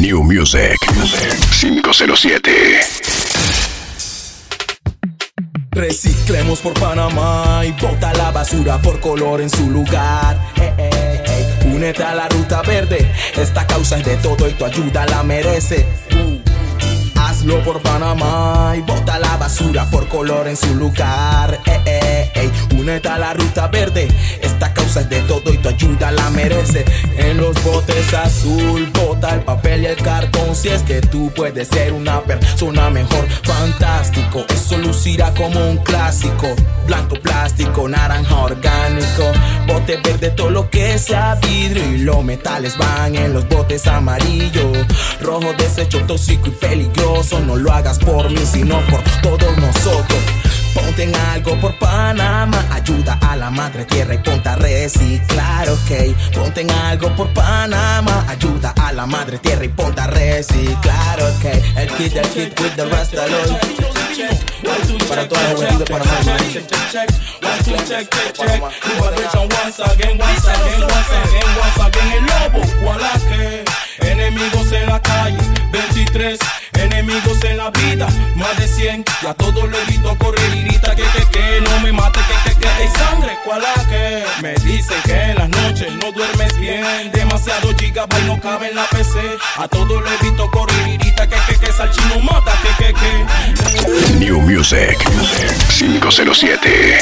New Music 507. Reciclemos por Panamá y bota la basura por color en su lugar. Eh. Únete a la ruta verde, esta causa es de todo y tu ayuda la merece. Uh. Hazlo por Panamá y bota la basura por color en su lugar. Únete la ruta verde, esta causa es de todo y tu ayuda la merece. En los botes azul, bota el papel y el cartón. Si es que tú puedes ser una persona mejor, fantástico. Eso lucirá como un clásico. Blanco plástico, naranja orgánico. Bote verde, todo lo que sea vidrio. Y los metales van en los botes amarillos. Rojo, desecho tóxico y peligroso. No lo hagas por mí, sino por todos nosotros. Ponte algo por Panamá, ayuda a la madre tierra y ponte a reciclar, ok. Ponte en algo por Panamá, ayuda a la madre tierra y ponte a reciclar, ok. El kid, el kid with the rest. Para toda la juventud de Panamá. once. El lobo. Enemigos en la calle, 23. Enemigos en la vida, más de 100. Y a todos le grito correr y grita que, que, que. No me mate, que, que, que. Hay sangre, Gualaque. Me dicen que en las noches no duermes bien. Demasiado gigabyte no cabe en la PC. A todos le grito correr y grita que, que, que. Salchino mata, que, que, que. New Music 507.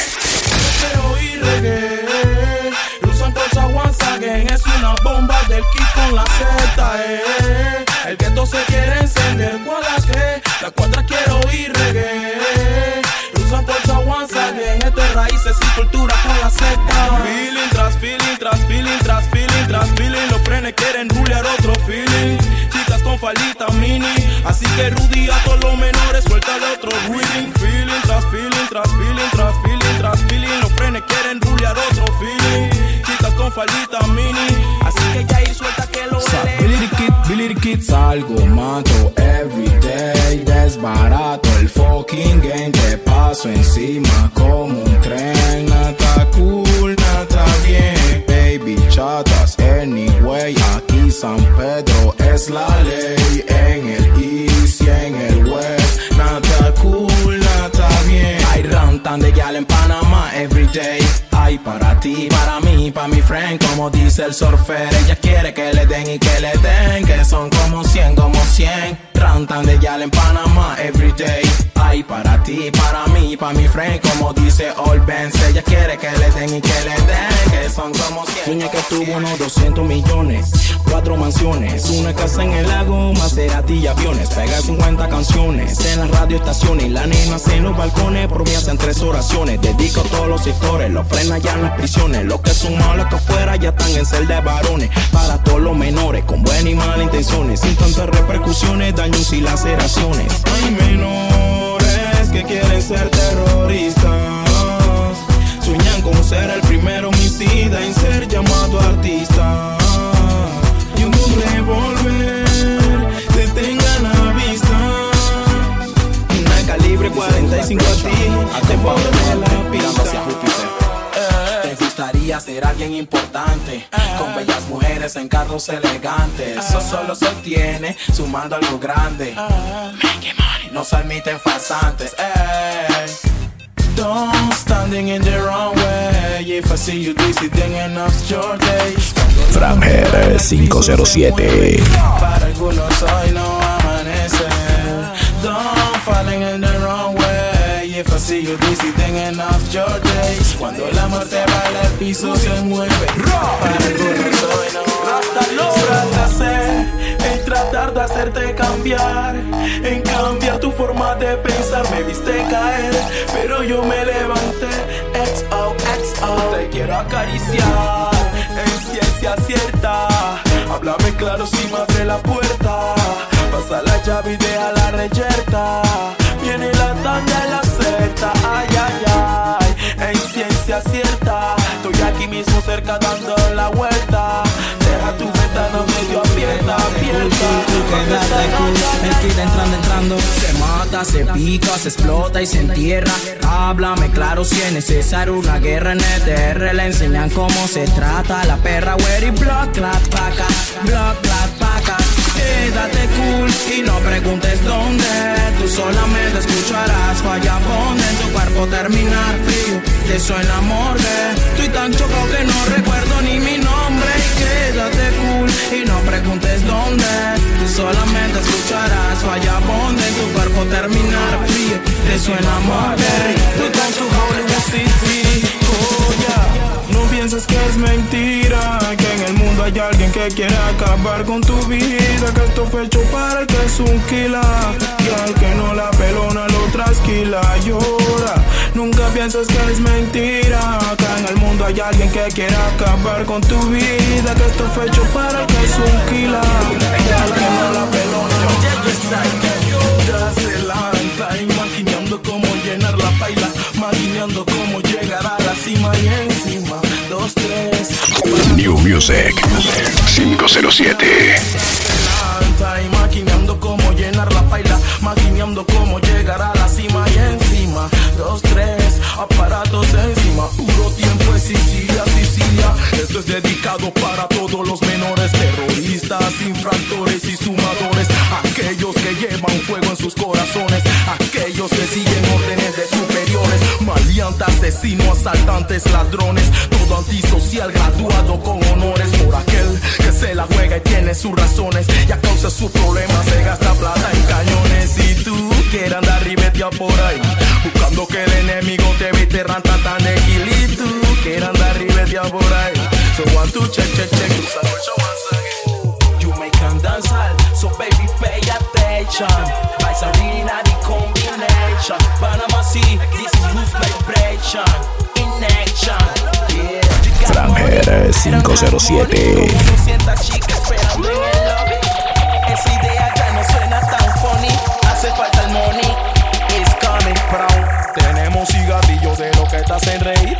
Es una bomba del kit con la Z. Eh. El gueto se quiere encender. ¿Cuál es que? La cuadra quiero oír reggae. Usan colcha once again. Esto es raíces y cultura con la Z. Feeling tras feeling, tras feeling, tras feeling, tras feeling. Los frenes quieren rulear otro feeling. Chicas con falita mini. Así que Rudy a todos los menores. Suéltale otro reading. Feeling tras feeling, tras feeling, tras feeling, tras feeling. Los frenes quieren rulear otro feeling. Con falita mini. Así que ya ir suelta que lo vele. Billy the Kid, Billy the Kid. Salgo, mato, everyday Desbarato el fucking game. Te paso encima como un tren. Nata cool, nata bien. Baby chatas, anyway. Aquí San Pedro es la ley. En el east y en el west. Nata cool, nata bien. Hay rantan de gal en Panamá everyday Hay para ti, para mí, para mi friend. Como dice el surfer Ella quiere que le den y que le den Que son como 100, como 100 Rantan de gal en Panamá everyday Hay para ti, para mí, para mi friend Como dice All Benz Ella quiere que le den y que le den Que son como 100 Sueña que tuvo unos 200 millones Cuatro mansiones Una casa en el lago Maserati y aviones Pega 50 canciones En las radioestaciones La nena en los balcones Por mí hacen tres oraciones Dedico a todos los sectores Los frenan ya en las prisiones Los que son malos que afuera Ya están en celda de varones Para todos los menores Con buenas y malas intenciones Sin tantas repercusiones Y laceraciones Hay menores Que quieren ser terroristas Sueñan con ser el primer homicida en ser llamado artista. Y un revólver te tenga la vista. Una calibre 45 a ti, te pone la pista. Te gustaría ser alguien importante, con bellas mujeres en carros elegantes. Eso solo se obtiene sumando algo grande. No se admiten farsantes. Don't standing in the wrong way. If I see you visiting enough your days. Framher 507. Para algunos hoy no amanece. Don't I see you visiting enough your days. Cuando la muerte baila el piso se mueve. Para algunos hoy no amanece. En tratar de hacerte cambiar. En cambiar tu forma de pensar. Me viste caer, pero yo me levanté. XO, XO. Te quiero acariciar. En ciencia cierta. Háblame claro si me abre la puerta. Pasa la llave y deja la reyerta. Viene la tanda la Ay, ay, ay. En ciencia cierta. Estoy aquí mismo cerca dando la vuelta. Deja tu ventana medio abierta, abierta. Kid entrando, entrando Se mata, se pica, se explota y se entierra Háblame claro si es necesario una guerra en ETR Le enseñan cómo se trata la perra Where block, clap, paca Block, clap, paca y no preguntes dónde. Tú solamente escucharás falla en tu cuerpo terminar frío. Te suena morgue. Estoy tan chocado que no recuerdo ni mi nombre. Y quédate cool y no preguntes dónde. Tú solamente escucharás falla en tu cuerpo terminar frío. Te suena morgue. Tú con tu Hollywood City. Oh. No pienses que es mentira, que quiere acabar con tu vida, que esto fue hecho para que es un kila, y al que no la pelona lo trasquila, llora. Nunca pienses que es mentira, que en el mundo hay alguien que quiere acabar con tu vida, que esto fue hecho para que es un kila, y al que no la pelona lo trasquila, se levanta imaginando cómo llenar la paila, imaginando cómo llegar a la cima y encima New Music 507. Y maquinando cómo llenar la paila, maquinando cómo llegar a la cima y encima. Dos, tres, aparatos encima. Puro tiempo es Sicilia, Sicilia. Esto es dedicado para todos los menores terroristas, infractores y sumadores. Aquellos que llevan fuego en sus corazones, asesinos, asaltantes, ladrones. Todo antisocial graduado con honores por aquel que se la juega y tiene sus razones. Y a causa de sus problemas se gasta plata en cañones. Y tú quieres andar ribeteado por ahí, buscando que el enemigo te viste ranta tan y tú quieres andar ribeteado por ahí. So one, two, check, check, check, again. You make them dance so baby pay attention. Franger 507. Sienta chica esperando en el lobby. Esa idea ya no suena tan funny. Hace falta el money. It's coming from. Tenemos cigarrillos de lo que te hacen reír.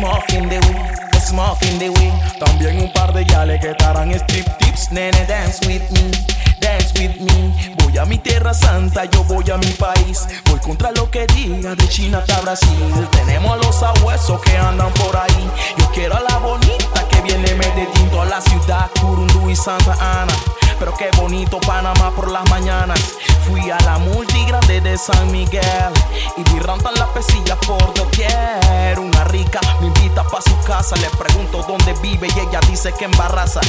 Weed. Weed. También un par de yales que estarán strip tips. Nene, dance with me. Dance with me. Voy a mi tierra santa, yo voy a mi país. Voy contra lo que diga de China hasta Brasil. Tenemos a los sabuesos que andan por ahí. Yo quiero a la bonita que viene Medellín, toda la ciudad, Curundú y Santa Ana. Pero qué bonito Panamá por las mañanas. Fui a la multigrande de San Miguel y vi rantan las pesillas por doquier. Una rica me invita pa' su casa, le pregunto dónde vive y ella dice que en Barraza.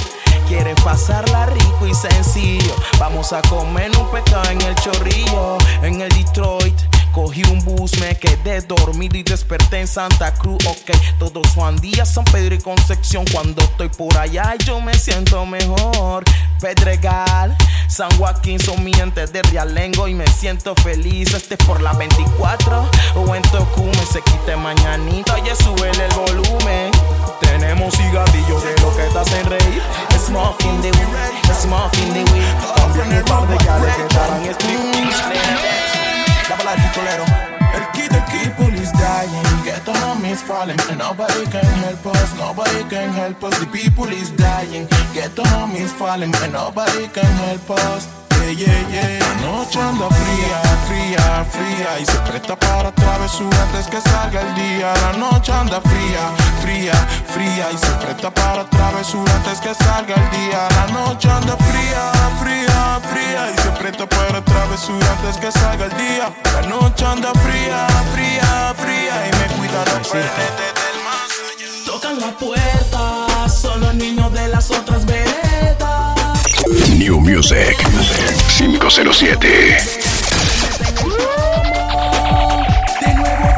Quiere pasarla rico y sencillo. Vamos a comer un pecado en el chorrillo, en el Detroit. Cogí un bus, me quedé dormido y desperté en Santa Cruz. Ok, todos Juan Díaz, San Pedro y Concepción. Cuando estoy por allá, yo me siento mejor. Pedregal, San Joaquín son mientes de Realengo y me siento feliz. Este es por la 24 o en Tocumen. Se quite mañanita, oye, súbele el volumen. Falling. Nobody can help us. Nobody can help us. The people is dying. Get on homies falling. And nobody can help us. Yeah, yeah, yeah. La noche anda fría, fría, fría. Y se presta para travesura antes que salga el día. La noche anda fría, fría, fría. Y se presta para travesura antes que salga el día. La noche anda fría, fría, fría. Y se presta para travesura antes que salga el día. La noche anda fría, fría, fría. Y me cuida los frenetes del más allá. Tocan la puerta, son los niños de las otras veredas. New Music 507. De nuevo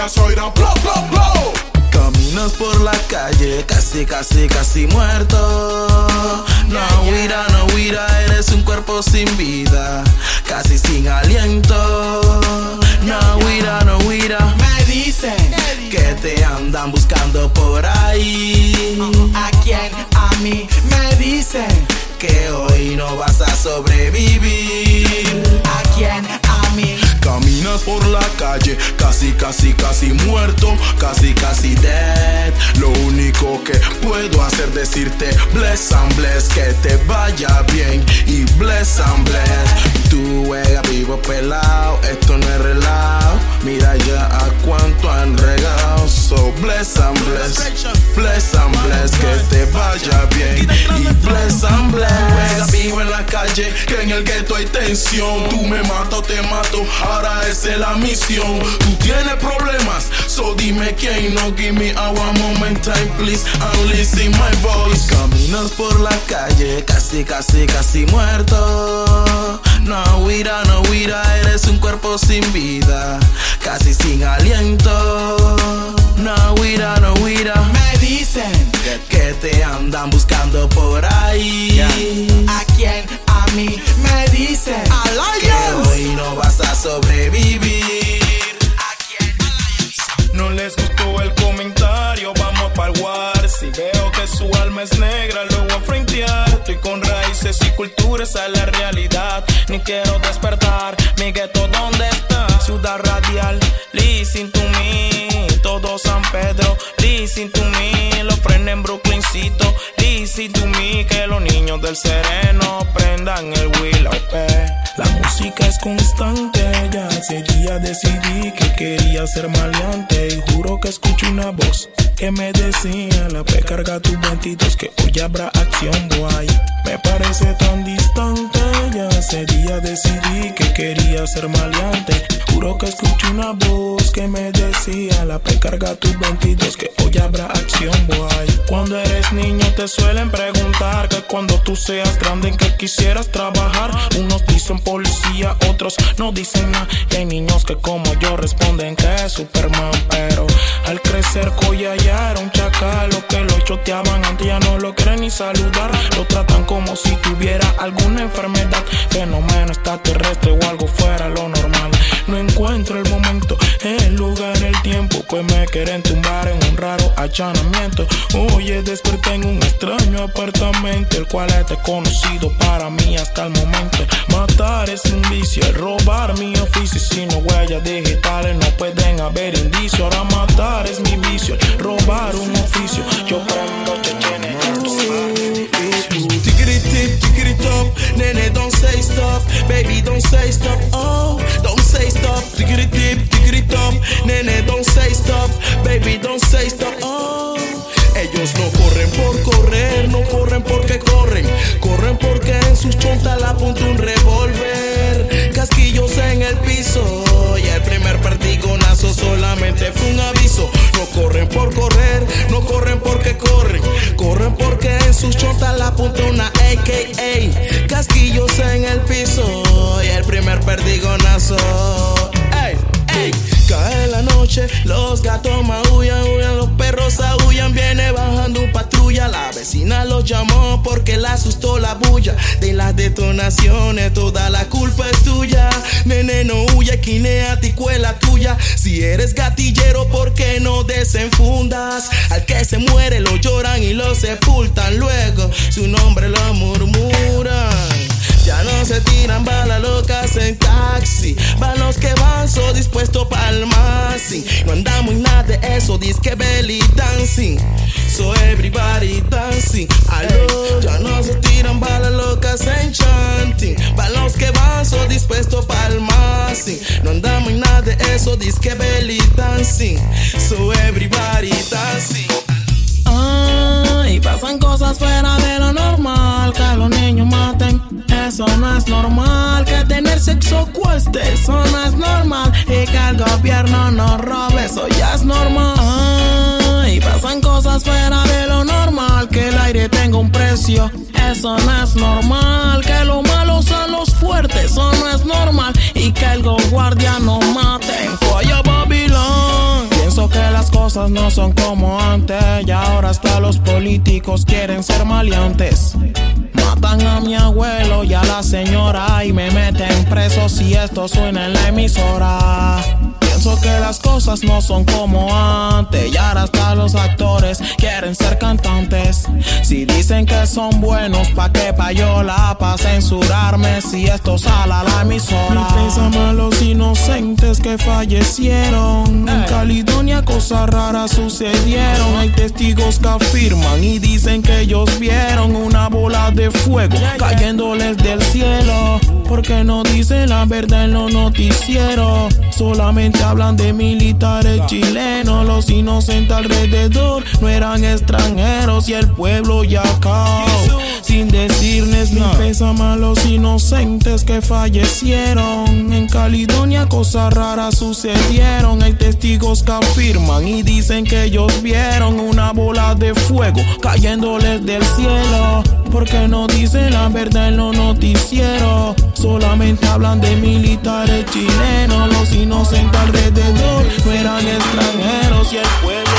las barracas oirán blow, blow, blow Caminas por la calle, casi, casi, casi muerto. No huirá, no huirá, cuerpo sin vida, casi sin aliento. No huira, no huira. Me dicen que te andan buscando por ahí. ¿A quién? A mí. Me dicen que hoy no vas a sobrevivir. ¿A quién? A mí. Caminas por la calle, casi, casi, casi muerto, casi, casi dead. Lo único que puedo hacer es decirte bless and bless, que te vaya bien y bless and bless. Tú juega vivo pelado, esto no es relajo. Mira ya a cuánto han regado. So bless and bless, bless and bless, que te vaya bien y bless and bless. Juega vivo en la calle, que en el gueto hay tensión. Tú me matas o te mato, ahora esa es la misión. Tú tienes problemas, so dime quién no. Give me a one moment time, please, and listen my voice. Caminas por la calle, casi, casi, casi muerto. No huira, no huira, eres un cuerpo sin vida, casi sin aliento. No huira, no huira. Me dicen que te andan buscando por ahí. ¿A quién? Mí. Me dicen que hoy no vas a sobrevivir. No les gustó el comentario, vamos pa'l war. Si veo que su alma es negra, lo voy a frentear. Estoy con raíces y culturas a la realidad. Ni quiero despertar, mi gueto, ¿dónde está? Ciudad radial, listen to me. Todo San Pedro, listen to me. Los frenes en Brooklyncito, listen to me. Que los niños del sereno prendan el Willow La música es constante, ya ese día decidí que quería ser maleante. Y juro que escuché una voz que me decía: La P carga tus ventitos, que hoy habrá acción, boy. Me parece tan distante, ese día decidí que quería ser maleante. Juro que escuché una voz que me decía: La P carga tus ventidos, que hoy habrá acción, boy. Cuando eres niño te suelen preguntar que cuando tú seas grande en que quisieras trabajar. Unos dicen policía, otros no dicen nada. Y hay niños que como yo responden que es Superman, pero al crecer Coya ya era un chacal. Lo que lo choteaban antes ya no lo quieren ni saludar. Lo tratan como si tuviera alguna enfermedad, fenómeno extraterrestre o algo fuera lo normal. No encuentro el momento, el lugar, el tiempo, pues me quieren tumbar en un raro allanamiento. Oye, desperté en un extraño apartamento, el cual es desconocido para mí hasta el momento. Matar es un vicio, robar mi oficio. Si no huellas digitales, no pueden haber indicios. Ahora matar es mi vicio, robar un oficio. Yo prendo chechenes Tickety tip, top, nene, don't say stop, baby, don't say stop, oh, don't say stop, tickety tip, tickety top, nene, don't say stop, baby, don't say stop, oh. Ellos no corren por correr, no corren porque corren, corren porque en sus chontas la apunta un revólver, casquillos en el piso el primer perdigonazo solamente fue un aviso. No corren por correr, no corren porque corren, corren porque en sus chontas la apunta una AKA, casquillos en el piso y el primer perdigonazo. Ey, ey. Cae la noche, los gatos maullan, La vecina los llamó porque la asustó la bulla. De las detonaciones, toda la culpa es tuya. Nene, no huya, quinea, ticuela tuya. Si eres gatillero, ¿por qué no desenfundas? Al que se muere lo lloran y lo sepultan. Luego su nombre lo murmuran. Ya no se tiran balas locas en taxi. Van los que van, so dispuesto pa'l masing. No andamos en nada de eso, disque belly dancing. So everybody dancing. Aló, ya no se tiran balas locas en chanting. Van los que van, so dispuesto pa'l masing. No andamos en nada de eso, disque belly dancing. So everybody dancing. Ay, pasan cosas fuera de lo normal. Que los niños maten, eso no es normal. Que tener sexo cueste, eso no es normal. Y que el gobierno nos robe, eso ya es normal. Ay, pasan cosas fuera de lo normal. Que el aire tenga un precio, eso no es normal. Que lo malo son los fuertes, eso no es normal. Y que el guardia no maten, fue Babilón. Que las cosas no son como antes. Y ahora hasta los políticos quieren ser maleantes. Matan a mi abuelo y a la señora y me meten preso si esto suena en la emisora. Pienso que las cosas no son como antes y ahora hasta los actores quieren ser cantantes. Si dicen que son buenos, pa' que payola, pa' censurarme si esto sale a la emisora. Mi pésame a los inocentes que fallecieron. En Caledonia cosas raras sucedieron. Hay testigos que afirman y dicen que ellos vieron una bola de fuego cayéndoles del cielo. Porque no dicen la verdad en los noticieros. Solamente hablan de militares chilenos. Los inocentes alrededor no eran extranjeros y el pueblo ya cao. Sin decirles ni pésame a los inocentes que fallecieron. En Caledonia cosas raras sucedieron. Hay testigos que afirman y dicen que ellos vieron una bola de fuego cayéndoles del cielo. Porque no dicen la verdad en los noticieros. Solamente hablan de militares chilenos. Los inocentes alrededor no eran extranjeros y el pueblo No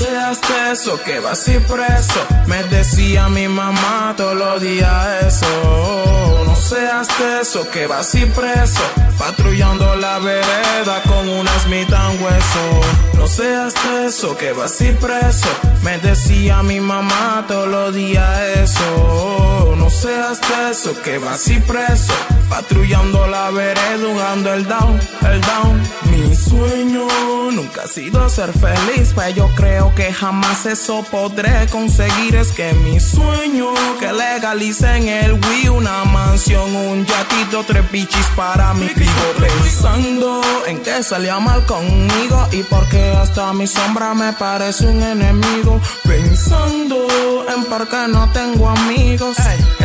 seas eso que vas y preso. Me decía mi mamá todos los días eso. No seas eso que vas y preso. Patrullando la vereda con una Smith hueso. No seas eso que vas y preso. Me decía mi mamá todos los días eso. No seas eso que vas y preso. Patrullando la vereda, jugando el down, el down. Mi sueño nunca ha sido ser feliz, pero yo creo que jamás eso podré conseguir. Es que mi sueño que legalicen el Wii, una mansión, un yatito, tres bichis para mi pensando en que salía mal conmigo y porque hasta mi sombra me parece un enemigo. Pensando en por qué no tengo amigos.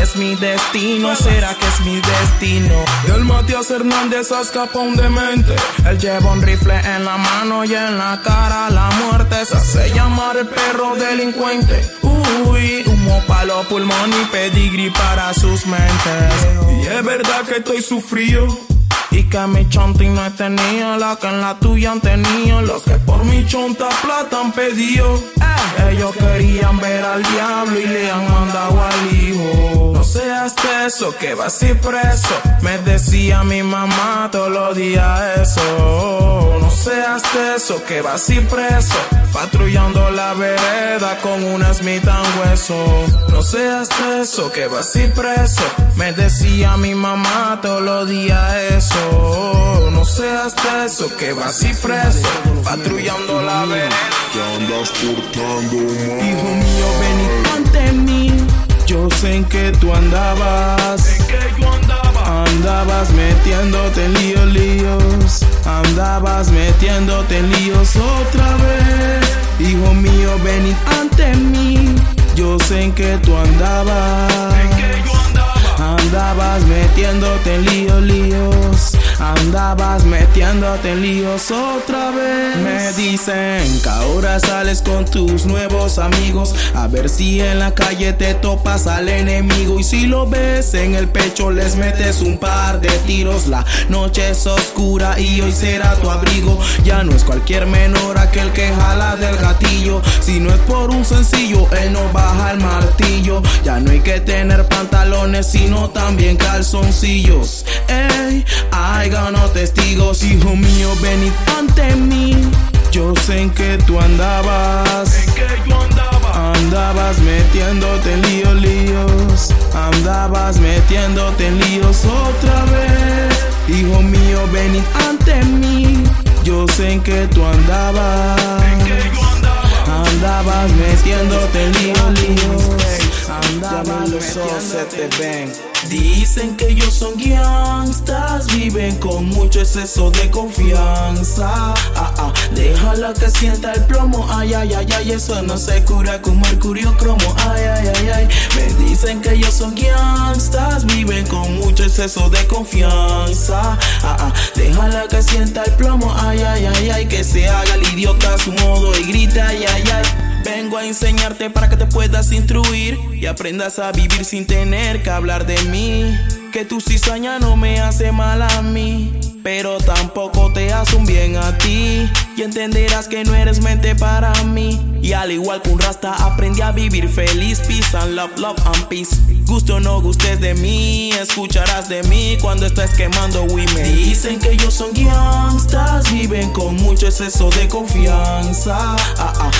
Es mi destino, será que es mi destino. Y el Matías Hernández escapa un demente. Él lleva un rifle en la mano y en la cara la muerte. Se hace llamar el perro delincuente. Uy, humo para los pulmones y pedigrí para sus mentes. Y es verdad que estoy sufrido. Y que mi chonta no tenía la que en la tuya han tenido. Los que por mi chonta plata han pedido. Ellos querían ver al diablo y le han mandado al hijo. No seas eso que vas y preso. Me decía mi mamá todos los días eso. No seas eso que vas y preso. Patrullando la vereda con una Smith hueso. No seas eso que vas y preso. Me decía mi mamá todos los días eso. No seas eso que vas y preso. Patrullando la vereda. Hijo mío, ven y mí. Yo sé en que tú andabas. Andabas metiéndote en líos, líos. Andabas metiéndote en líos otra vez. Hijo mío, ven y ante mí. Yo sé en que tú andabas. Andabas metiéndote en líos, líos. Andabas metiéndote en líos otra vez. Me dicen que ahora sales con tus nuevos amigos. A ver si en la calle te topas al enemigo. Y si lo ves en el pecho, les metes un par de tiros. La noche es oscura y hoy será tu abrigo. Ya no es cualquier menor aquel que jala del gatillo. Si no es por un sencillo, él no baja el martillo. Ya no hay que tener pantalones, sino también calzoncillos. Ey, ay, gano testigos, hijo mío, ven y ante mí. Yo sé en que tú andabas. Andabas metiéndote en líos, líos. Andabas metiéndote en líos otra vez. Hijo mío, ven y ante mí. Yo sé en que tú andabas. Andabas metiéndote en líos, metiéndote ven. Dicen que ellos son gangsters, viven con mucho exceso de confianza. Ah, ah, déjala que sienta el plomo. Ay, ay, ay, ay, eso no se cura con mercurio cromo. Ay, ay, ay, ay. Me dicen que ellos son gangsters, viven con mucho exceso de confianza. Ah, ah, déjala que sienta el plomo. Ay, ay, ay, ay, que se haga el idiota a su modo y grita, ay, ay, ay. Vengo a enseñarte para que te puedas instruir y aprendas a vivir sin tener que hablar de mí. que tu cizaña no me hace mal a mí, pero tampoco te hace un bien a ti. Y entenderás que no eres mente para mí. Y al igual que un rasta, aprendí a vivir feliz. Peace and love, love and peace. Guste o no gustes de mí, escucharás de mí cuando estés quemando me Dicen que ellos son gangsters, viven con mucho exceso de confianza. Ah, ah,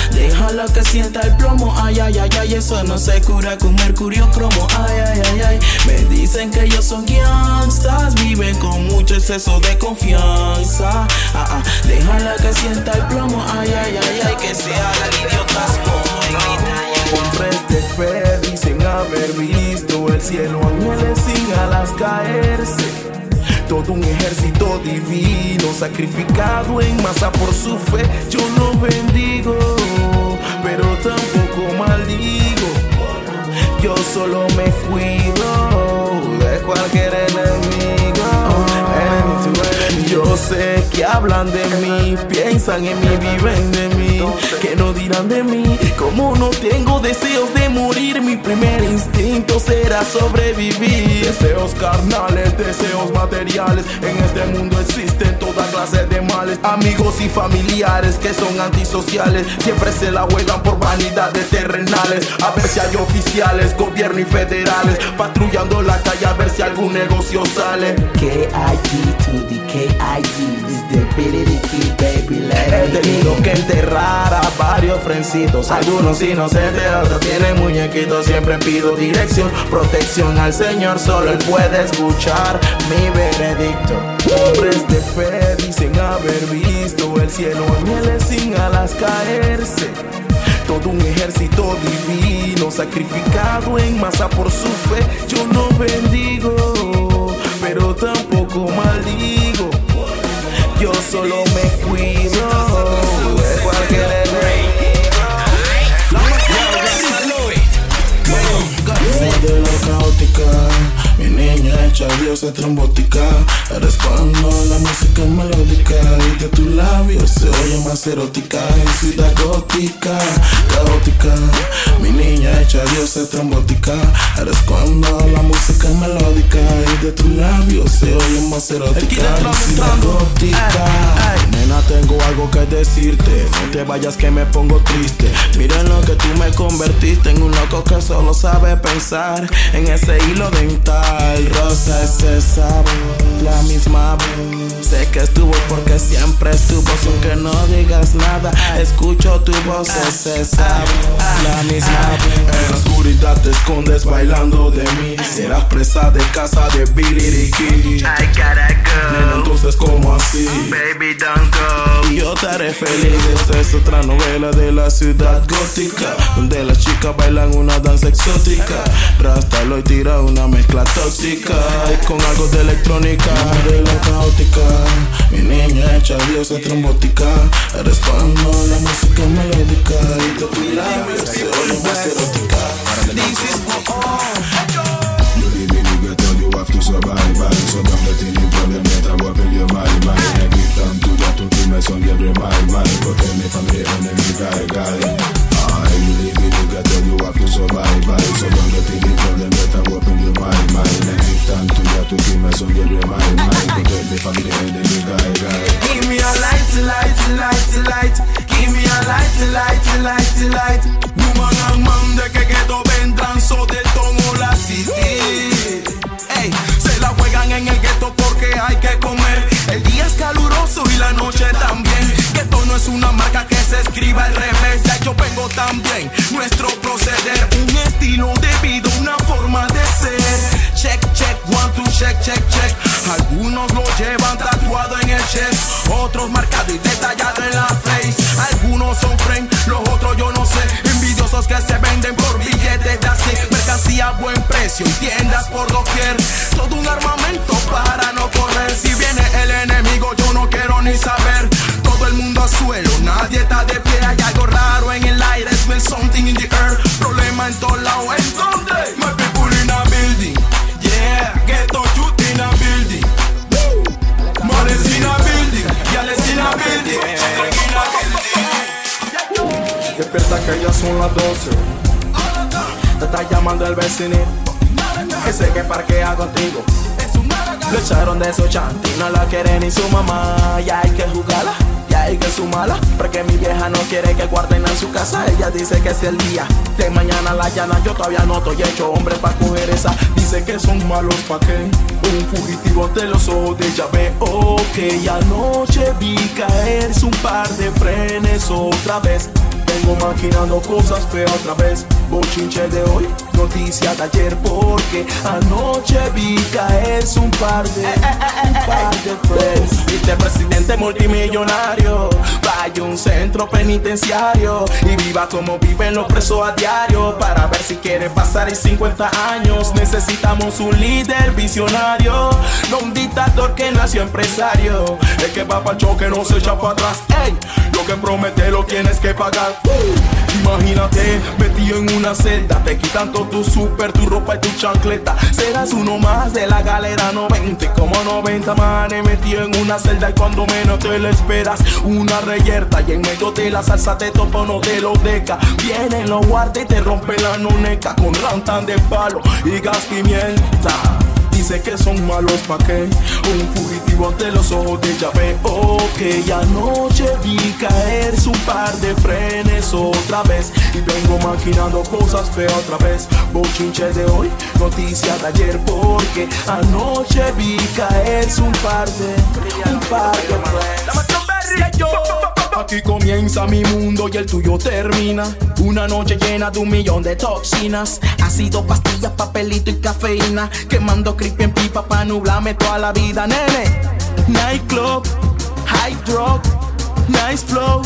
que sienta el plomo. Ay, ay, ay, ay, eso no se cura con mercurio cromo. Ay, ay, ay, ay. Me dicen que ellos son gangsters, viven con mucho exceso de confianza. Ah, ah, déjala que sienta el plomo. Ay, ay, ay, ay, que se haga idiotas de fe dicen haber visto el cielo, ángeles sin alas caerse. Todo un ejército divino sacrificado en masa por su fe. Yo no bendigo, pero tampoco maldigo. Yo solo me cuido de cualquier enemigo. Yo sé que hablan de mí, piensan en mí, viven de mí. Que no dirán de mí, como no tengo deseos de morir, mi primer instinto será sobrevivir. Deseos carnales, deseos materiales. En este mundo existen toda clase de males. Amigos y familiares que son antisociales, siempre se la juegan por vanidades terrenales. A ver si hay oficiales, gobierno y federales, patrullando la calle a ver si algún negocio sale. KIT to the KIG is the ability baby. He tenido que enterrar a varios frencitos, algunos inocentes, otros tienen muñequitos. Siempre pido dirección, protección al Señor, solo Él puede escuchar mi veredicto. Hombres de fe dicen haber visto el cielo, ángeles sin alas caerse. Todo un ejército divino sacrificado en masa por su fe. Trombótica. Eres cuando la música es melódica y de tus labios se oye más erótica. En ciudad gótica, caótica, mi niña hecha diosa trombótica. Eres cuando la música es melódica y de tus labios se oye más erótica. En ciudad gótica, nena tengo algo que decirte. No te vayas que me pongo triste. Miren lo que tú me convertiste en un loco que solo sabe pensar en ese hilo dental. Rosa ese sabor, la misma voz. Sé que estuvo porque siempre estuvo. Aunque no digas nada, escucho tu voz. Ese sabor, la misma. En la oscuridad te escondes bailando de mí. Serás presa de casa de Billy Ricky. I gotta Nena, go, entonces, como así? baby, don't go. Y yo te haré feliz. Esta es otra novela de la ciudad gótica. Donde las chicas bailan una danza exótica. Rasta lo y tira una mezcla tóxica. Y con algo de electrónica. De la caótica. Mi niña hecha diosa trombótica. Eres cuando la música melódica. Y labios se oye más erótica. Is You you have to survive. So don't let any problem get your mind. I give time to that to keep my son get remind. Mind protect me the enemy guy, guy. Live in the ghetto, you have to survive. I so don't let any problem get a up in your mind. Mind I give time to that to keep my son get remind. Mind protect me from the enemy guy. Give me a light, light, light, light. Give me a light, light, light, light. Woman and man de que ghetto vendrán so de tomo la city. Ey, se la juegan en el gueto porque hay que comer. Es caluroso y la noche también. Ghetto no es una marca que se escriba al revés. Ya yo vengo también. Nuestro proceder, un estilo de vida, una forma de ser. Check, check, one, two, check, check, check. Algunos lo llevan tatuado en el chest, otros marcado y detallado en la face. Algunos son friend, los otros yo no sé. Envidiosos que se venden por billetes de así. Mercancía a buen precio tiendas por doquier. Todo un armamento para Suelo, nadie está de pie. Hay algo raro en el aire, smell something in the air. Problema en todos lados, ¿en dónde? My people in a building. Yeah, ghetto youth in a building. Is in a building, is in a building. building. Despierta que ya son las 12. Te está llamando el vecinito. Ese que parquea contigo. Lo echaron de su chanti, no la quiere ni su mamá. Ya hay que jugarla, ya hay que sumarla. Porque mi vieja no quiere que guarden en su casa. Ella dice que es el día de mañana la llana. Yo todavía no estoy hecho hombre para coger esa. Dice que son malos pa' qué. Un fugitivo ante los ojos de ella veo que anoche vi caerse un par de frenes otra vez. Vengo maquinando cosas feas otra vez. Bochinche de hoy, noticia de ayer, porque anoche vi caerse un par de, un par de friends. Viste presidente multimillonario, vaya un centro penitenciario y viva como viven los presos a diario. Para ver si quiere pasar y 50 años, necesitamos un líder visionario, no un dictador que nació empresario. El que va para choque no se echa para atrás. Ey, lo que promete lo tienes que pagar. Uh, imagínate, metido en una celda, te quitan todo tu super, tu ropa y tu chancleta. Serás uno más de la galera 90, como 90 manes metido en una celda y cuando menos te lo esperas, una reyerta y en medio de la salsa te topa no te lo deca. Vienen los guardias y te rompen la noneca con rantan de palo y gas pimienta dice que son malos pa' qué Un fugitivo ante los ojos de ella veo que anoche vi caer su par de frenes otra vez. Y vengo maquinando cosas feas otra vez. Bochinche de hoy, noticia de ayer porque anoche vi caer un par de, un par de frenes Aquí comienza mi mundo y el tuyo termina. Una noche llena de un millón de toxinas. Ácido, pastillas, papelito y cafeína. Quemando creepy en pipa pa' nublarme toda la vida, nene. Nightclub, high drop, nice flow.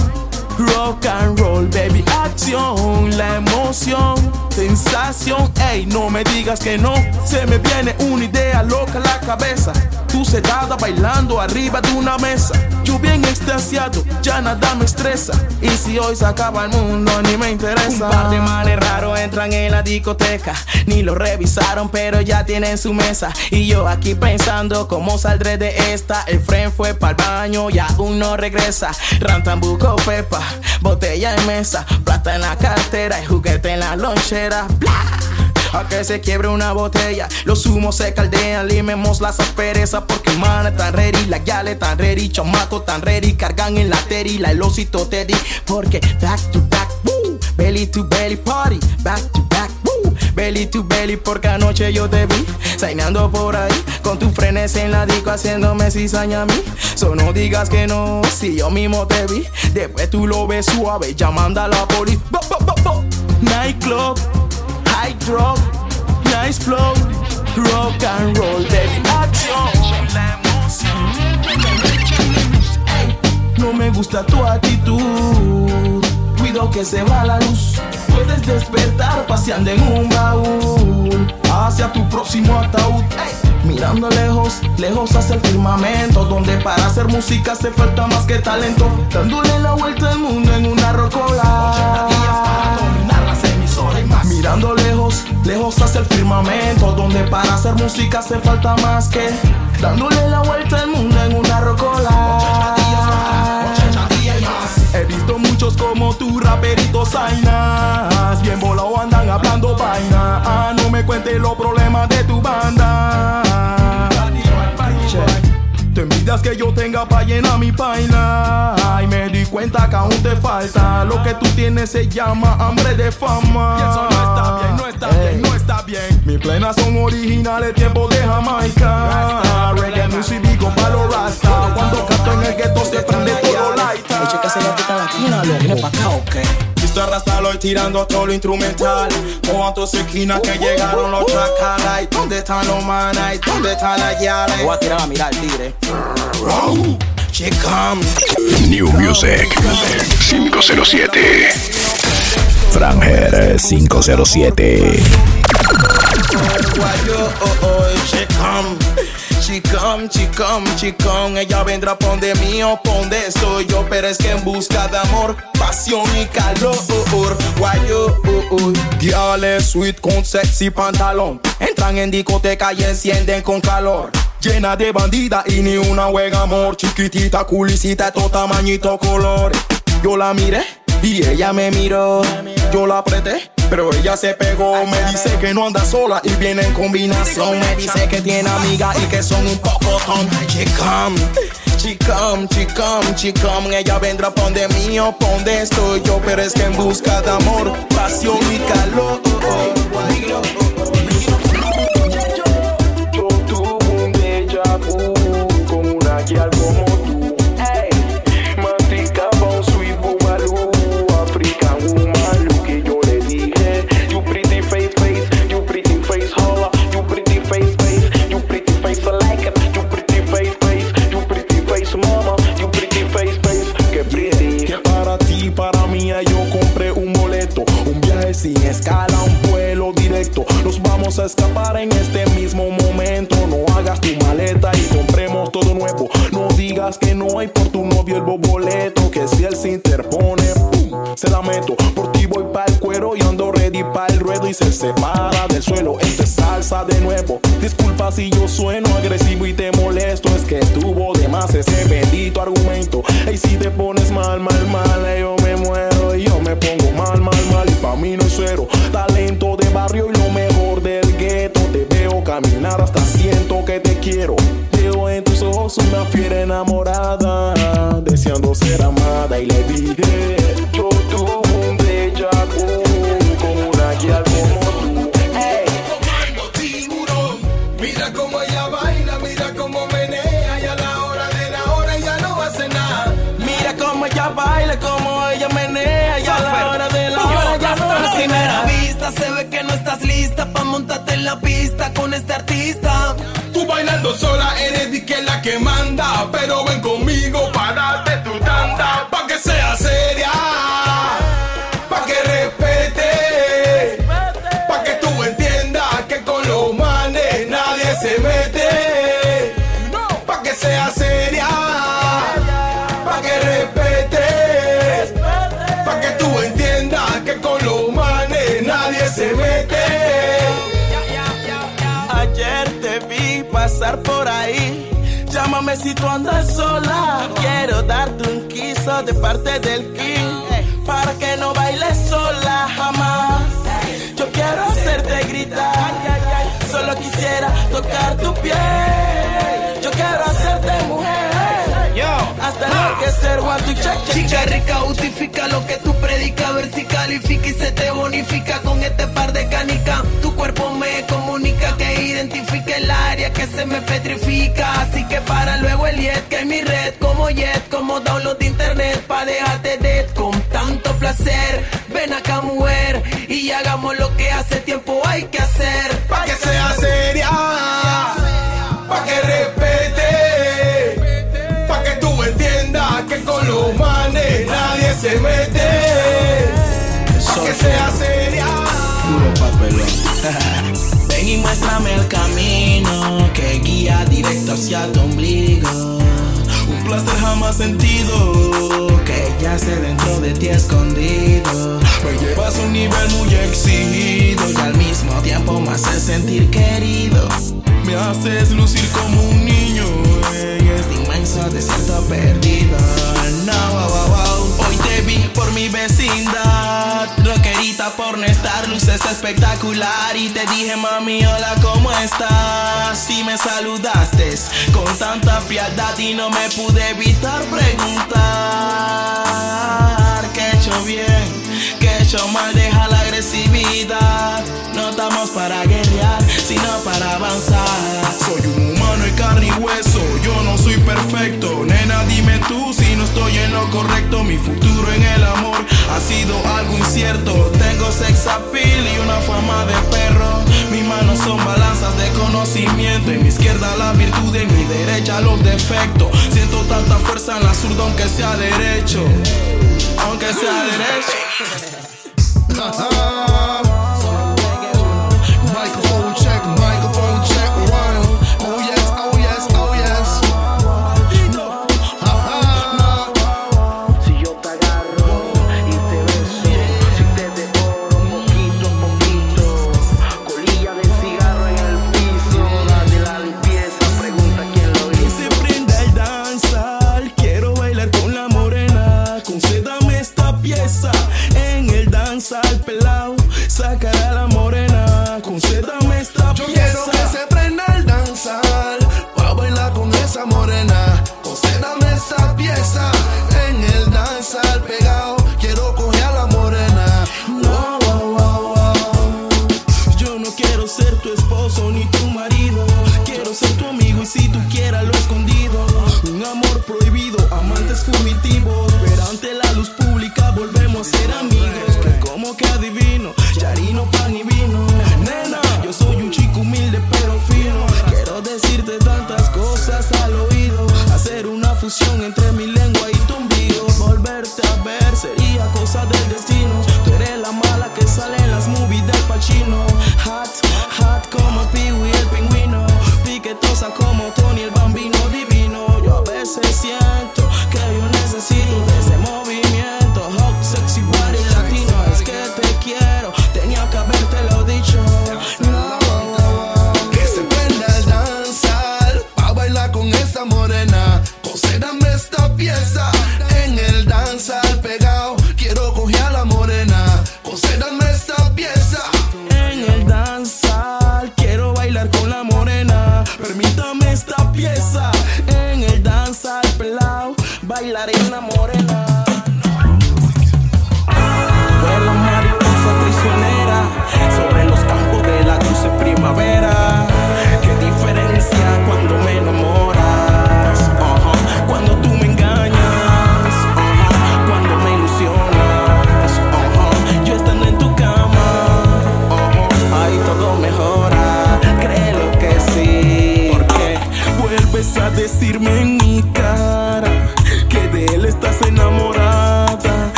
Rock and roll, baby, acción, la emoción, sensación, ey, no me digas que no, se me viene una idea loca a la cabeza, tú sentada bailando arriba de una mesa, yo bien extasiado, ya nada me estresa, y si hoy se acaba el mundo ni me interesa. Un par de males raros entran en la discoteca, ni lo revisaron pero ya tienen su mesa, y yo aquí pensando cómo saldré de esta, el friend fue para el baño y aún no regresa, Rantambuco Pepa botella en mesa, plata en la cartera y juguete en la lonchera. A que se quiebre una botella, los humos se caldean, limemos las asperezas porque man tan ready, la gale tan ready, chamaco tan ready, cargan en la teri, la el osito teddy, porque back to back, woo, belly to belly party, back to back, belly to belly, porque anoche yo te vi, sainando por ahí, con tus frenes en la disco haciéndome cizaña a mí, so no digas que no, si yo mismo te vi, después tú lo ves suave, ya manda la poli, bo, bo, bo, nightclub, high drop, nice flow, rock and roll, baby. Ey, No me gusta tu actitud, cuido que se va la luz. Puedes despertar paseando en un baúl hacia tu próximo ataúd. Mirando lejos, lejos hacia el firmamento, donde para hacer música hace falta más que talento. Dándole la vuelta al mundo en una rocola. Mirando lejos, lejos hacia el firmamento Donde para hacer música hace falta más que Dándole la vuelta al mundo en una rocola He visto muchos como tú, raperitos zainas Bien volado andan hablando vaina. Ah, No me cuentes los problemas de tu banda. Te envidias que yo tenga pa' llenar mi paila. Y me di cuenta que aún te falta. Lo que tú tienes se llama hambre de fama. Y eso no está bien, no está bien, no está bien. Mis plenas son originales, tiempo de Jamaica. Reggae music con palo rasta Cuando canto en el gueto se prende todo light Oye, que se la quita latina, lo viene pa' acá, ok. Listo rasta lo tirando todo lo instrumental Con tus esquinas que llegaron los chacalay ¿Dónde están los manas? ¿Dónde están las yales? Voy a tirar a mirar, tigre. She come New Music 507. Franger 507. Come, she come Ella vendrá ponde mío, ponde soy yo Pero es que en busca de amor, pasión y calor. Guayo, oh, oh Girl sweet con sexy pantalón Entran en discoteca y encienden con calor. Llena de bandida y ni una huega amor Chiquitita, culicita, todo tamañito colores Yo la miré y ella me miró Yo la apreté Pero ella se pegó, me dice que no anda sola y viene en combinación. Me dice que tiene amigas y que son un poco ton. Chicam, chicam, chicam, chicam. Ella vendrá pon de mí o pon de estoy yo, pero es que en busca de amor, pasión y calor. En este mismo momento. No hagas tu maleta y compremos todo nuevo. No digas que no hay por tu novio el boleto. Que si él se interpone, ¡pum! se la meto. Por ti voy para el cuero y ando ready para el ruedo y se separa del suelo. Esto es salsa de nuevo. Disculpa si yo sueno agresivo y te molesto. Es que estuvo de más ese bendito argumento. Y si te pones mal, mal, mal, yo me muero y yo me pongo mal, mal, mal. Y pa' mí no es cero. Talento de barrio y hasta siento que te quiero. Veo en tus ojos una fiera enamorada, deseando ser amada. Y le dije, se ve que no estás lista pa' montarte en la pista con este artista. Tú bailando sola eres di que la que manda, pero ven conmigo para darte tu tanda, Llámame si tú andas sola. Quiero darte un quiso de parte del King. Para que no bailes sola jamás. Yo quiero hacerte gritar. Solo quisiera tocar tu piel. Yo quiero hacerte mujer. Hasta enloquecer, one, two, check, check, Chica rica, justifica lo que tú predicas, a ver si califica y se te bonifica con este par de canicas. Tu cuerpo me comunica que identifique el área que se me petrifica. Así que para luego el jet, que es mi red, como jet, como download de internet, pa' dejarte dead con tanto placer. Ven acá, mujer, y hagamos lo que hace tiempo hay que hacer. Se mete, que sea seria. Puro. Ven y muéstrame el camino que guía directo hacia tu ombligo. Un placer jamás sentido que yace dentro de ti escondido. Me llevas a un nivel muy exigido y al mismo tiempo me haces sentir querido. Me haces lucir como un niño en este inmenso desierto perdido. No, por mi vecindad, rockerita por no estar, luces espectacular. Y te dije mami hola cómo estás. Si me saludaste con tanta frialdad y no me pude evitar preguntar qué he hecho bien, hecho mal, deja la agresividad. No estamos para guerrear, sino para avanzar. Soy un humano y carne y hueso, yo no soy perfecto. Nena, dime tú si no estoy en lo correcto. Mi futuro en el amor ha sido algo incierto. Tengo sex appeal y una fama de perro. Mis manos son balanzas de conocimiento. En mi izquierda la virtud, en mi derecha los defectos. Siento tanta fuerza en la zurda, aunque sea derecho. Aunque sea derecho. uh,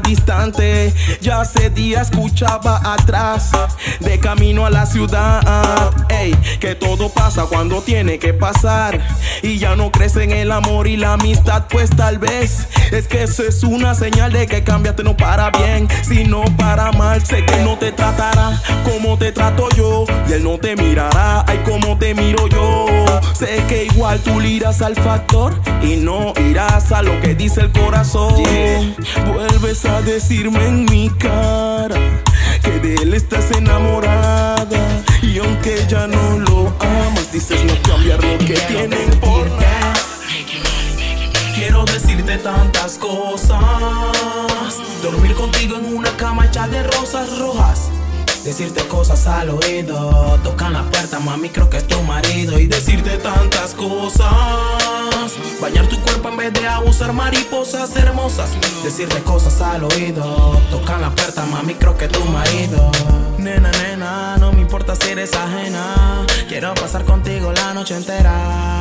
distante. Ya hace día escuchaba atrás de camino a la ciudad. Ey, que todo pasa cuando tiene que pasar. Y ya no crees en el amor y la amistad, pues tal vez es que eso es una señal de que cambiaste no para bien, sino para mal. Sé que no te tratará como te trato yo. Y él no te mirará, ay, como te miro yo. Sé que igual tú le irás al factor y no irás a lo que dice el corazón. Vuelves a decirme en mi cara que de él estás enamorada. Y aunque ya no lo amas, dices no cambiar lo que tienen por nada. Quiero decirte tantas cosas. Dormir contigo en una cama hecha de rosas rojas. Decirte cosas al oído. Tocan la puerta, mami, creo que es tu marido. Y decirte tantas cosas. Bañar tu cuerpo en vez de abusar mariposas hermosas. Decirte cosas al oído. Tocan la puerta, mami, creo que es tu marido. Nena, nena, no me importa si eres ajena. Quiero pasar contigo la noche entera.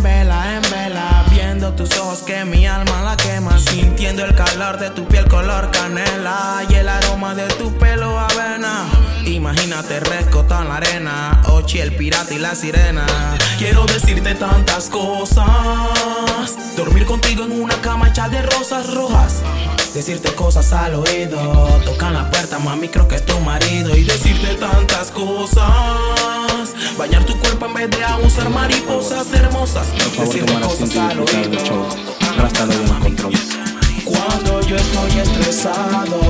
En vela, en vela. Viendo tus ojos que mi alma la quema. Sintiendo el calor de tu piel color canela. Y el aroma de tu pelo avena. Imagínate rescotado en la arena. Ochi, el pirata y la sirena. Quiero decirte tantas cosas. Dormir contigo en una cama hecha de rosas rojas. Decirte cosas al oído. Tocan la puerta, mami, creo que es tu marido. Y decirte tantas cosas. Bañar tu cuerpo en vez de abusar mariposas hermosas. Decirte cosas al oído. Cuando yo estoy estresado,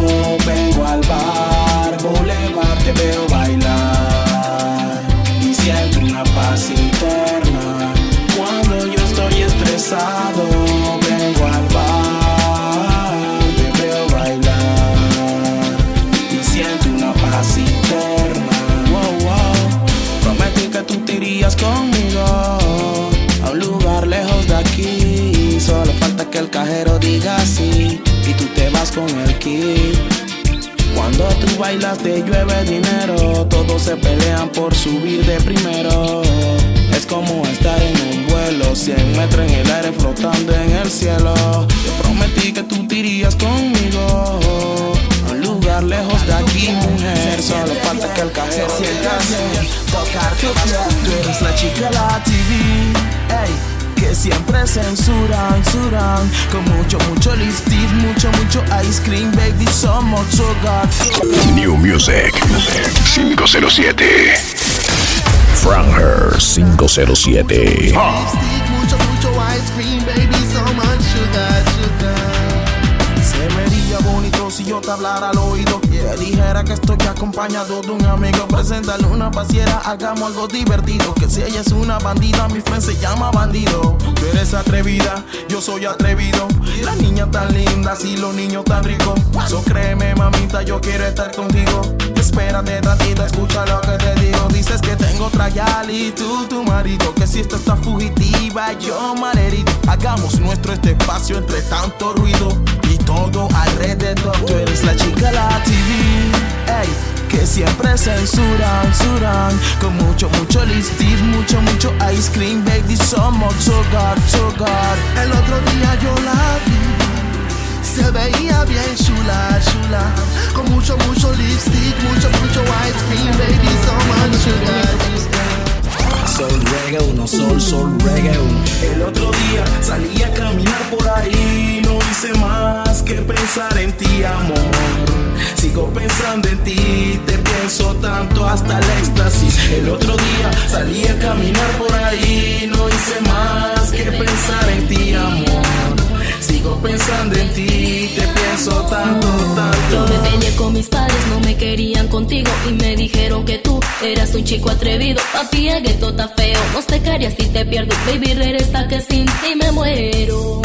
vengo al bar, boulevard, te veo bailar y siento una paz interna. Cuando yo estoy estresado, conmigo a un lugar lejos de aquí. Solo falta que el cajero diga sí y tú te vas con el kit. Cuando tú bailas te llueve dinero, todos se pelean por subir de primero. Es como estar en un vuelo, 100 metros en el aire flotando en el cielo. Yo prometí que tú te irías conmigo lugar lejos de aquí, mujer. Solo falta que el cajero diga sí. Tocar tu piel, tú eres la chica de la TV. Ey que siempre censuran, censuran Con mucho, mucho lipstick, mucho, mucho ice cream Baby, so much sugar New Music 507. Franger 507. Mucho, mucho ice cream, baby, so much sugar, sugar Se bonito si yo te hablara al oído. Te dijera que estoy acompañado de un amigo. Preséntale una pasiera, hagamos algo divertido. Que si ella es una bandida, mi friend se llama bandido. Tú eres atrevida, yo soy atrevido. La niña tan linda, si los niños tan ricos. So créeme, mamita, yo quiero estar contigo. Espérate ratito, escucha lo que te digo. Dices que tengo otra y tú tu marido. Que si esta está fugitiva, yo malherido. Hagamos nuestro este espacio entre tanto ruido y todo alrededor. Tú eres la chica la TV, ey, que siempre censuran, censuran. Con mucho, mucho lipstick, mucho, mucho ice cream, baby. Somos sugar, sugar. El otro día yo la vi. Se veía bien chula, chula Con mucho, mucho lipstick, mucho, mucho ice cream Sigo pensando en ti, te pienso tanto hasta el éxtasis. El otro día salí a caminar por ahí, no hice más que pensar en ti, amor. Sigo pensando en ti, te pienso tanto, tanto. Yo me peleé con mis padres, no me querían contigo y me dijeron que tú eras un chico atrevido. Papi, el gueto está feo, no te carías si te pierdo. Baby, regresa que sin ti me muero.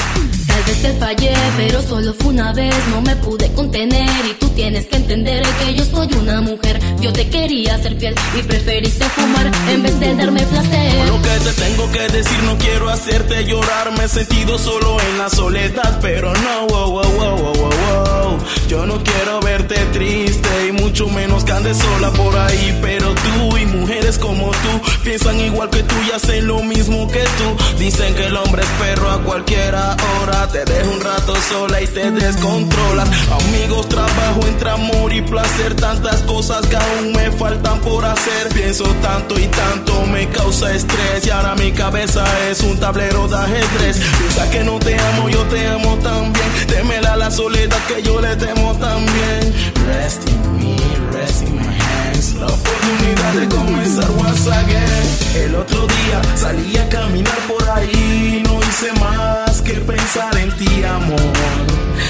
Tal vez te fallé, pero solo fue una vez, no me pude contener y tú tienes que entender que yo soy una mujer. Yo te quería ser fiel y preferiste fumar en vez de darme placer. Lo que te tengo que decir, no quiero hacerte llorar. Me he sentido solo en la soledad, pero no, wow, wow, wow, wow, wow, Yo no quiero verte triste y mucho menos que andes sola por ahí. Pero tú y mujeres como tú piensan igual que tú y hacen lo mismo que tú. Dicen que el hombre es perro a cualquiera hora. Te deja un rato sola y te descontrolas. Amigos, trabajo entre amor y placer. Tantas cosas que aún me faltan por hacer. Pienso tanto y tanto me causa estrés. Y ahora mi cabeza es un tablero de ajedrez. Piensa que no te amo, yo te amo también. Temela la soledad que yo le temo también. Rest in me, rest in my hands. La oportunidad de comenzar once again. El otro día salí a caminar por ahí. No hice más que pensar en ti, amor.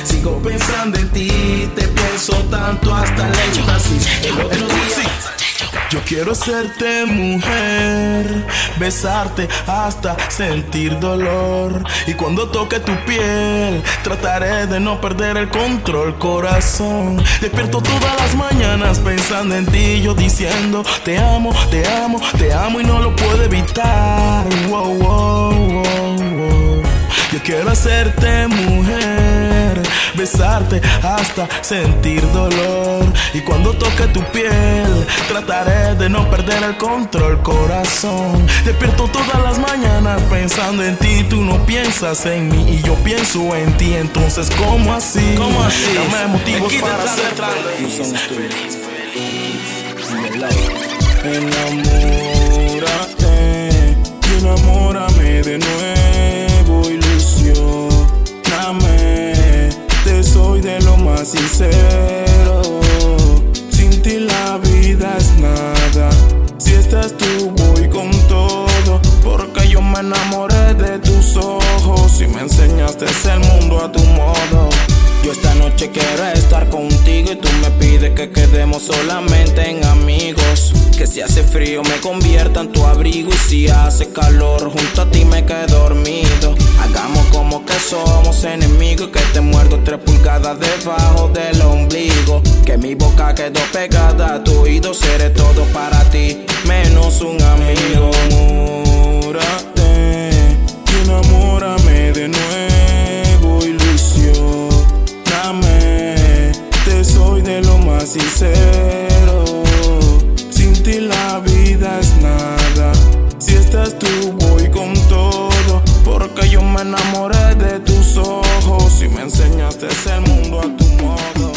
Sigo pensando en ti, te pienso tanto hasta el éxtasis. El otro día. Yo quiero hacerte mujer, besarte hasta sentir dolor. Y cuando toque tu piel, trataré de no perder el control, corazón. Despierto todas las mañanas pensando en ti, yo diciendo te amo, te amo, te amo y no lo puedo evitar. Wow, wow, wow. Yo quiero hacerte mujer, besarte hasta sentir dolor. Y cuando toque tu piel, trataré de no perder el control, corazón. Despierto todas las mañanas pensando en ti, tú no piensas en mí y yo pienso en ti. Entonces, ¿cómo así? ¿Cómo así? Dame motivos Aquí para ser detrás. feliz. Enamórate y enamórame de nuevo, de lo más sincero. Sin ti la vida es nada. Si estás tú, voy con todo. Porque yo me enamoré de tus ojos y me enseñaste el mundo a tu modo. Yo esta noche quiero estar contigo y tú me pides que quedemos solamente en amigos. Que si hace frío me convierta en tu abrigo y si hace calor junto a ti me quedo dormido. Hagamos como que somos enemigos y que te muerdo tres pulgadas debajo del ombligo. Que mi boca quedó pegada a tu oído, seré todo para ti, menos un amigo. Enamórate y enamórame de nuevo, sincero. Sin ti la vida es nada. Si estás tú, voy con todo. Porque yo me enamoré de tus ojos y me enseñaste el mundo a tu modo.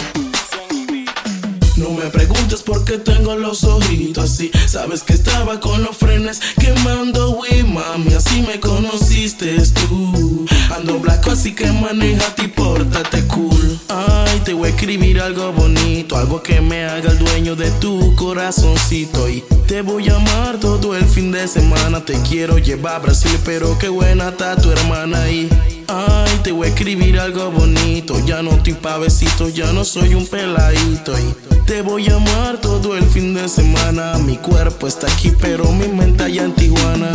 No me preguntes por qué tengo los ojitos así. Sabes que estaba con los frenes quemando, wey, mami. Así me conociste tú. Ando blanco, así que maneja y pórtate cool. Ay, te voy a escribir algo bonito, algo que me haga el dueño de tu corazoncito. Y te voy a amar todo el fin de semana. Te quiero llevar a Brasil, pero qué buena está tu hermana ahí. Ay, te voy a escribir algo bonito. Ya no estoy pa' besitos, ya no soy un peladito. Y te voy a amar todo el fin de semana. Mi cuerpo está aquí, pero mi mente allá en Tijuana.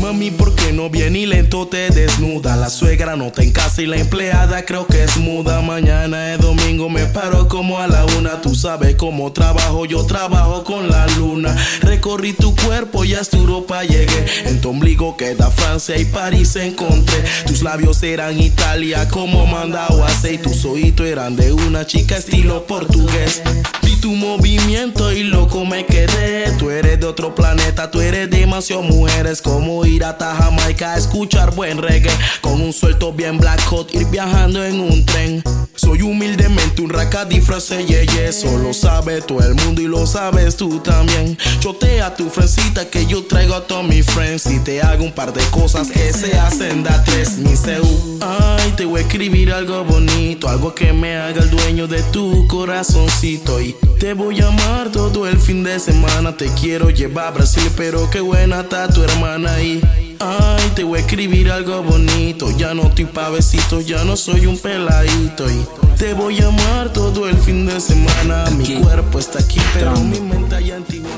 Mami, ¿por qué no viene y lento te desnuda? La suegra no está en casa y la empleada creo que es muda. Mañana es domingo, me paro como a la una. Tú sabes cómo trabajo, yo trabajo con la luna. Recorrí tu cuerpo y hasta Europa llegué. En tu ombligo queda Francia y París encontré. Tus labios eran Italia, como mandado y Tus oídos eran de una chica estilo portugués. Vi tu movimiento y loco me quedé. Tú eres de otro planeta, tú eres demasiado mujeres. Como ir hasta Jamaica a escuchar buen reggae. Con un suelto bien black hot, ir viajando en un tren. Soy humildemente un raca disfrace, yeah, Solo sabe todo el mundo y lo sabes tú también. Chotea tu fresita que yo traigo a todos mis friends. Y te hago un par de cosas que se hacen da tres, mi seu. Ay, te voy a escribir algo bonito, algo que me haga el dueño de tu corazoncito. Y te voy a amar todo el fin de semana. Te quiero llevar a Brasil, pero qué buena está tu hermana ahí. Ay, te voy a escribir algo bonito. Ya no estoy pa' besitos, ya no soy un peladito. Y te voy a amar todo el fin de semana. Mi cuerpo está aquí, pero mi mente antigua.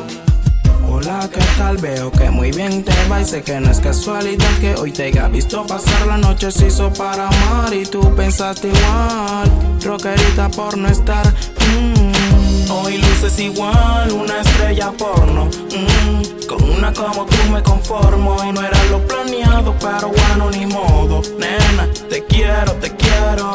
Hola, ¿qué tal? Veo que muy bien te va y sé que no es casualidad que hoy te haya visto pasar la noche se hizo para amar y tú pensaste igual, rockerita por no estar. Mm. Hoy luces igual, una estrella porno. Mm. Con una como tú me conformo y no era lo planeado, pero bueno, ni modo. Nena, te quiero, te quiero.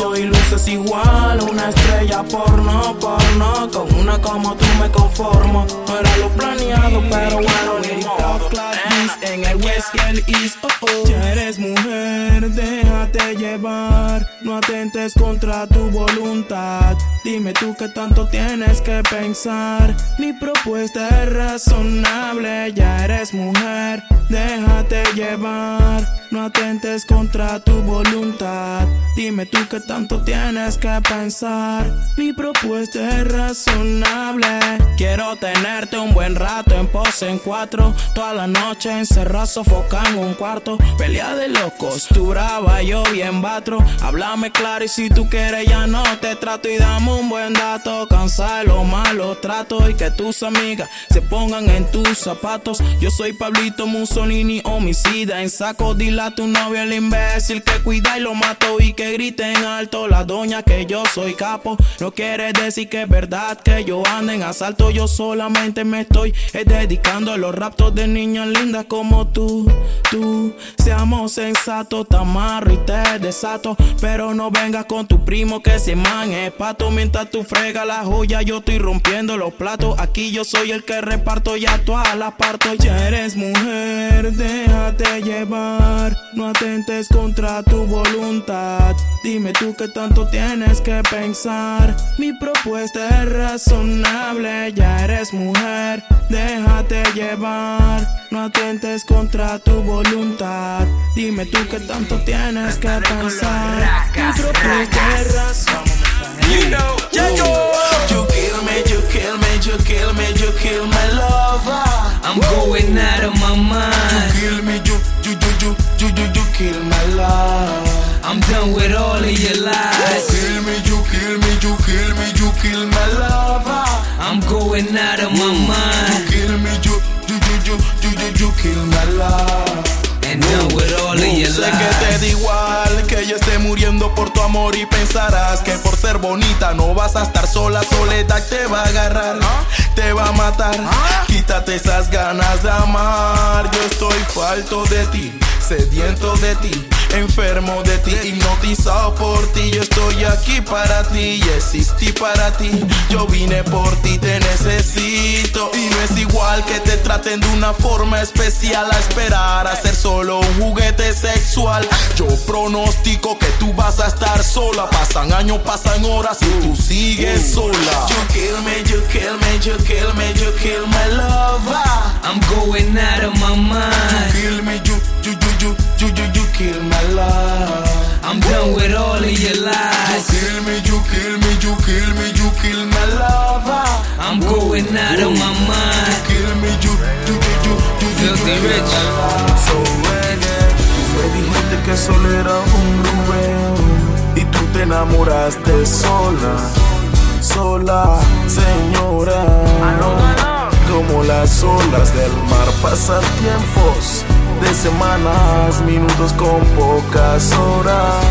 Y luces igual, una estrella porno, porno. Con una como tú me conformo. No era lo planeado, pero bueno, ni modo. Nena, en el west el east, oh, oh. Ya eres mujer, déjate llevar. No atentes contra tu voluntad. Dime tú qué tanto tienes que pensar. Mi propuesta es razonable. Ya eres mujer, déjate llevar. No atentes contra tu voluntad. Dime tú qué tanto tienes que pensar. Mi propuesta es razonable. Quiero tenerte un buen rato en pose en cuatro. Toda la noche encerrado, sofocado en un cuarto. Pelea de locos, tú brava, yo bien batro. Háblame claro y si tú quieres ya no te trato. Y dame un buen dato. Cansa de los malos tratos y que tus amigas se pongan en tus zapatos. Yo soy Pablito Mussolini, homicida. En saco, dile a tu novio el imbécil que cuida y lo mato. Y que griten alto la doña que yo soy capo. No quiere decir que es verdad que yo ando en asalto. Yo solamente me estoy eh, dedicando a los raptos de niñas lindas como tú. Tú, seamos sensatos, te amarro y te desato. Pero no vengas con tu primo que se man pato. Mientras tú frega la joya, yo estoy rompiendo los platos. Aquí yo soy el que reparto, ya todas las parto. Ya eres mujer, déjate llevar. No atentes contra tu voluntad. Dime tú qué tanto tienes que pensar. Mi propuesta es razonable. Ya eres mujer, déjate llevar. No atentes contra tu voluntad. Dime tú qué tanto tienes que pensar. Mi propuesta es razonable. You know, You kill me, you kill me, you kill me, you kill my lover. I'm going out of my mind. You kill me, you, you, you, you, you, you, you kill my love. I'm done with all of your You lies. kill me, you kill me, you kill me, you kill my lover. I'm going out of my You mind. kill me, you, you, you, you, you, you, you kill my love. And done with all of your Sé que te da igual que ella esté muriendo por tu amor y pensarás que por ser bonita no vas a estar sola. Soledad te va a agarrar, te va a matar. Quítate esas ganas de amar. Yo estoy falto de ti, sediento de ti, enfermo de ti, hipnotizado por ti. Yo estoy aquí para ti y existí para ti. Yo vine por ti, te necesito. Y no es igual que te traten de una forma especial a esperar a ser solo un juguete sexual. Yo pronostico que tú vas a estar sola. Pasan años, pasan horas y tú sigues sola. You kill me, you kill me, you kill me, you kill my lover. I'm going out of my mind. You Kill me, you, you, you, you, you, you, you kill my love. I'm done with all of your lies. You kill me, you kill me, you kill me, you kill my lover. I'm going out of my mind. You kill me, you, you, you, you, you, Filthy rich. So reggae. Me dijiste que solo era un Rubén y tú te enamoraste sola, sola, señora. Como las olas del mar pasan tiempos de semanas, minutos con pocas horas.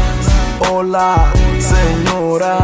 Hola, señora.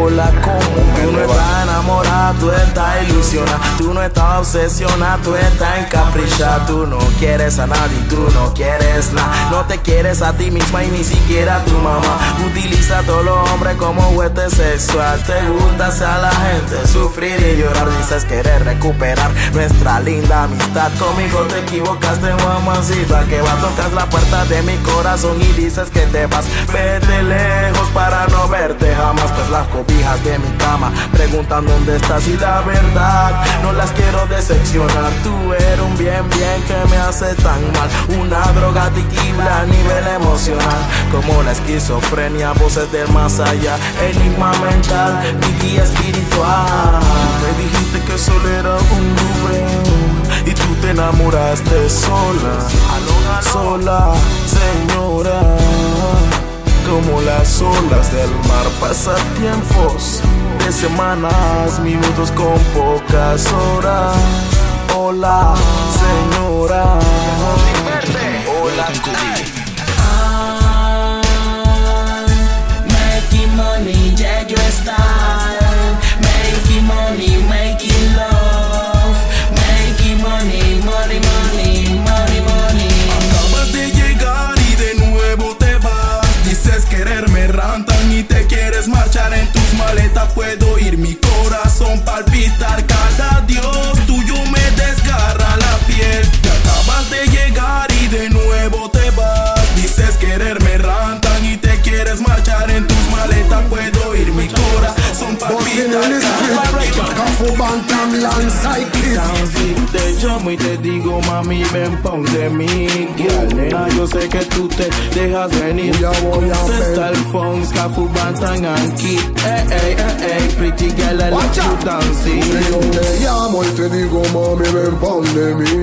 Hola, ¿cómo me estás enamorada, tú estás ilusionada. Tú no estás obsesionada, tú estás encaprichada. Tú no quieres a nadie, tú no quieres nada. No te quieres a ti misma y ni siquiera a tu mamá. Utiliza a todos los hombres como juguete sexual. Te gusta hacer a la gente sufrir y llorar. Dices querer recuperar nuestra linda amistad. Conmigo te equivocaste, mamacita. Que va a tocar la puerta de mi corazón y dices que te vas. Vete lejos para no verte jamás. Pues las cobijas de mi cama preguntan dónde estás y la verdad no las quiero decepcionar. Tú eres un bien, bien que me hace tan mal. Una droga adictiva a nivel emocional, como la esquizofrenia, voces del más allá, enigma mental, mi guía espiritual. Me dijiste que solo era un Rubén y tú te enamoraste sola, sola, señora como las olas del mar pasan tiempos de semanas, minutos con pocas horas. Hola, señora. Hola, Puedo oír mi corazón palpitar. Cada Dios tuyo me desgarra la piel. Te acabas de llegar y de nuevo te vas. Dices quererme rantan y te quieres marchar en tus maletas. Puedo oír mi corazón palpitar. Y te digo, mami, ven, pon de mí. Girl, nena, yo sé que tú te dejas venir. Contesta el phone, Scafu, Bantan, and Kid. Ey, ey, ey, ey, pretty girl, I let you dancing. Yo te llamo y te digo, mami, ven pon de mí.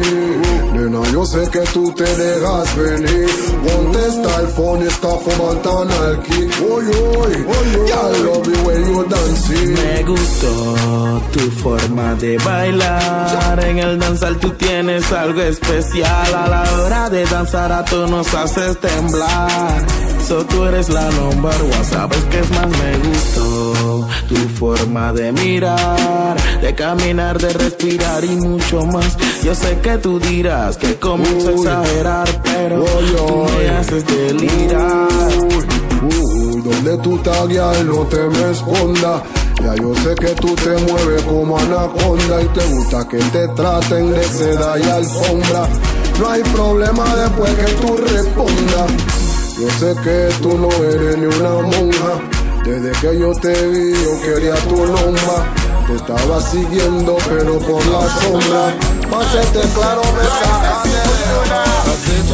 Nena, yo sé que tú te dejas venir. Contesta el phone, está fumando al kick. Oy, oy, oy, I love you when you dancing. Me gustó tu forma de bailar. En el danzar tú tienes algo especial. A la hora de danzar a tú nos haces temblar. So tú eres la number one. Sabes que es más me gustó tu forma de mirar, de caminar, de respirar y mucho más. Yo sé que tú dirás que comienzo a exagerar, pero tú me haces delirar. Uy, donde tú estás, girl, no te me esconda. Ya yo sé que tú te mueves como anaconda y te gusta que te traten de seda y alfombra. No hay problema después que tú respondas. Yo sé que tú no eres ni una monja. Desde que yo te vi, yo quería tu lomba. Te estaba siguiendo, pero por la sombra. Pa' hacerte claro, me sacas de Así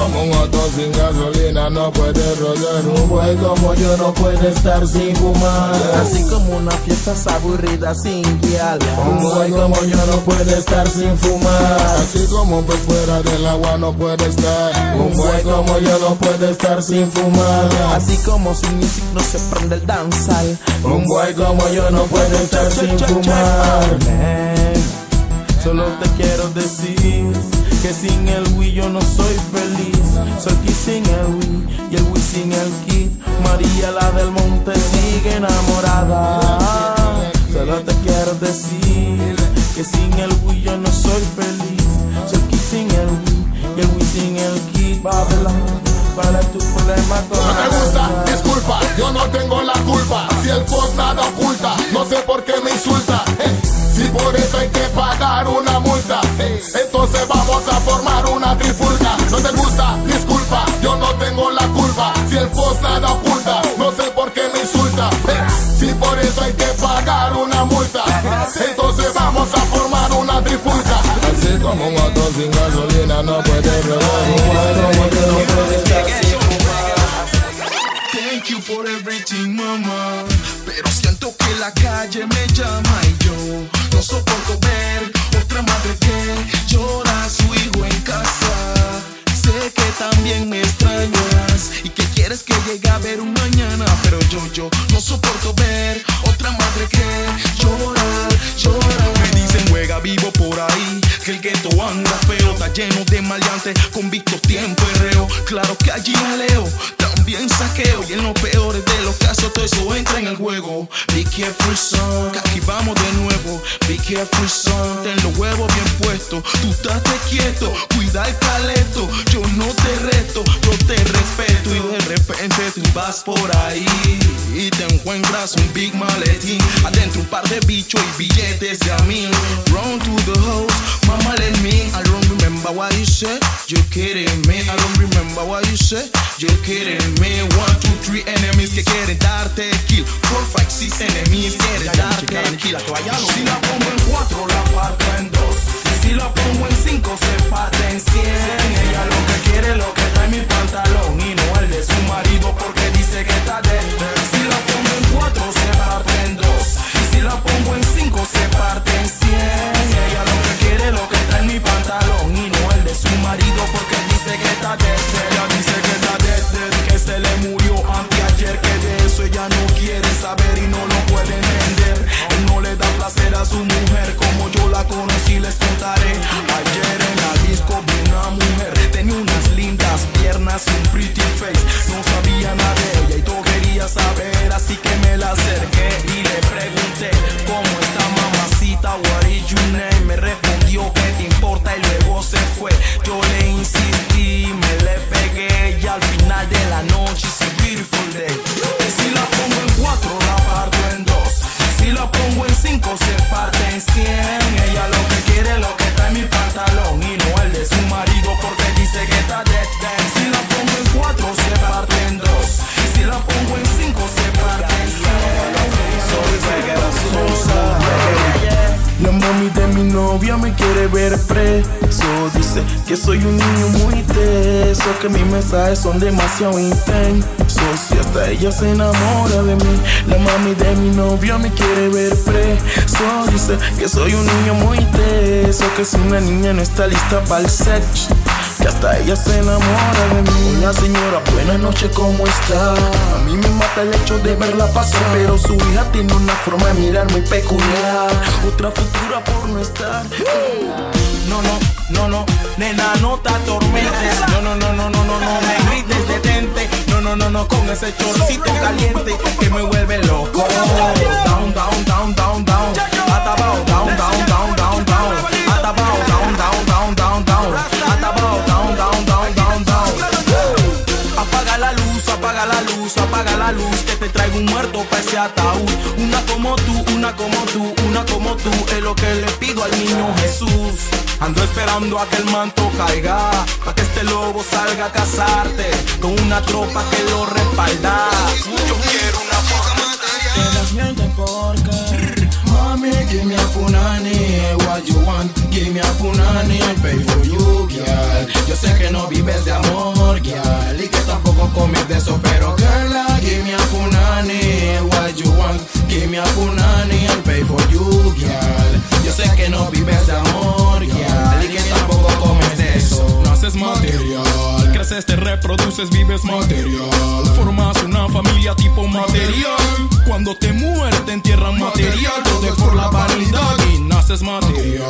como un auto sin gasolina no puede rodar Un güey como yo no puede estar sin fumar. Así como una fiesta es aburrida sin guiar. Un güey como yo no puede estar sin fumar. Así como un pez fuera del agua no puede estar. Un güey como yo no puede estar sin fumar. Así como sin music no se prende el danzal. Un güey como yo no puede estar sin fumar. Solo te quiero decir que sin el Wii yo no soy feliz. Soy Kid sin el Wii y el Wii sin el Kid. María la del monte sigue enamorada. Solo te quiero decir que sin el Wii yo no soy feliz. Soy Kid sin el Wii y el Wii sin el Kid. Babylon, para tu problema con No te gusta, disculpa, yo no tengo la culpa. Si el post nada oculta, no sé por qué me insulta. Eh, Si por eso hay que pagar una multa, entonces vamos a formar una trifulca. No te gusta, disculpa, yo no tengo la culpa. Si el post nada oculta, no sé por qué me insulta. Si por eso hay que pagar una multa, entonces vamos a formar una trifulca. Así como un auto sin gasolina no puede rodar. Un cuadro porque no puede estar sin fumar. llama, pero siento que la calle me llama y yo no soporto ver otra madre que llora a su hijo en casa. Sé que también me extrañas y que quieres que llegue a ver un mañana, pero yo, yo no soporto ver otra madre que llora, llora. Me dicen juega vivo por ahí, que el gueto anda feo, está lleno de maleantes, convictos tiempo reo. Claro que allí leo, también saqueo y en los peores de los casos todo eso entra en el juego. Be careful son, aquí vamos de nuevo. Be careful son, ten los huevos bien puestos, tú estás quieto, cuida el caleto. Yo no te reto, yo te respeto y de repente tú vas por ahí y te encuentras un big maletín. Adentro un par de bichos y billetes de a mil. Run to the house, mama let me. I don't remember what you said, you kidding me. I don't remember what you said, you kidding me. One, two, three enemies que quieren darte kill. Four, five, six enemies quieren darte kill. Si la pongo en cuatro, la parto en dos. Y si la pongo en cinco, se parte en cien. Ella lo que quiere, lo que trae mi pantalón y no el de su marido porque dice que está de Si la pongo en cuatro, se parte en dos. Y si la pongo en cinco, se parte en cien. Ella lo que quiere, lo que trae mi pantalón y no el de su marido porque dice que está de Ella dice que a su mujer como yo la conocí, les contaré. Ayer en la disco vi una mujer, tenía unas lindas piernas y un pretty face. No sabía nada de ella y todo quería saber, así que me la acerqué ver preso. Dice que soy un niño muy teso Que mis mensajes son demasiado intensos. Y hasta ella se enamora de mí. La mami de mi novia me quiere ver preso. Dice que soy un niño muy teso Que si una niña no está lista para el sexo que hasta ella se enamora de mí. Hola señora, buenas noches, ¿cómo está? A mí me mata el hecho de verla pasar, pero su hija tiene una forma de mirar muy peculiar. Otra futura por no estar. No, no, no, no, nena, no te atormentes. No, no, no, no, no, no, no, me grites, detente. No, no, no, no, con ese chorcito caliente que me vuelve loco. Down, down, down, down, down. Atabao, down, down, down, down, apaga la luz, apaga la luz Que te traigo un muerto para ese ataúd. Una como tú, una como tú, una como tú Es lo que le pido al niño Jesús. Ando esperando a que el manto caiga Pa' que este lobo salga a cazarte Con una tropa que lo respalda. Yo quiero una poca Te das miente porque Mami, give me a punani What you want, give me a punani pay for you, girl. Yo sé que no vives de amor, girl Y que tampoco comes de eso Pero girl, give me a punani What you want, give me a punani I'll pay for you, girl Yo sé que no vives de amor, girl Y que tampoco comes eso Naces material, creces, te reproduces, vives material. Formas una familia tipo material. Cuando te mueres, te entierran material. Todo es por la vanidad y naces material.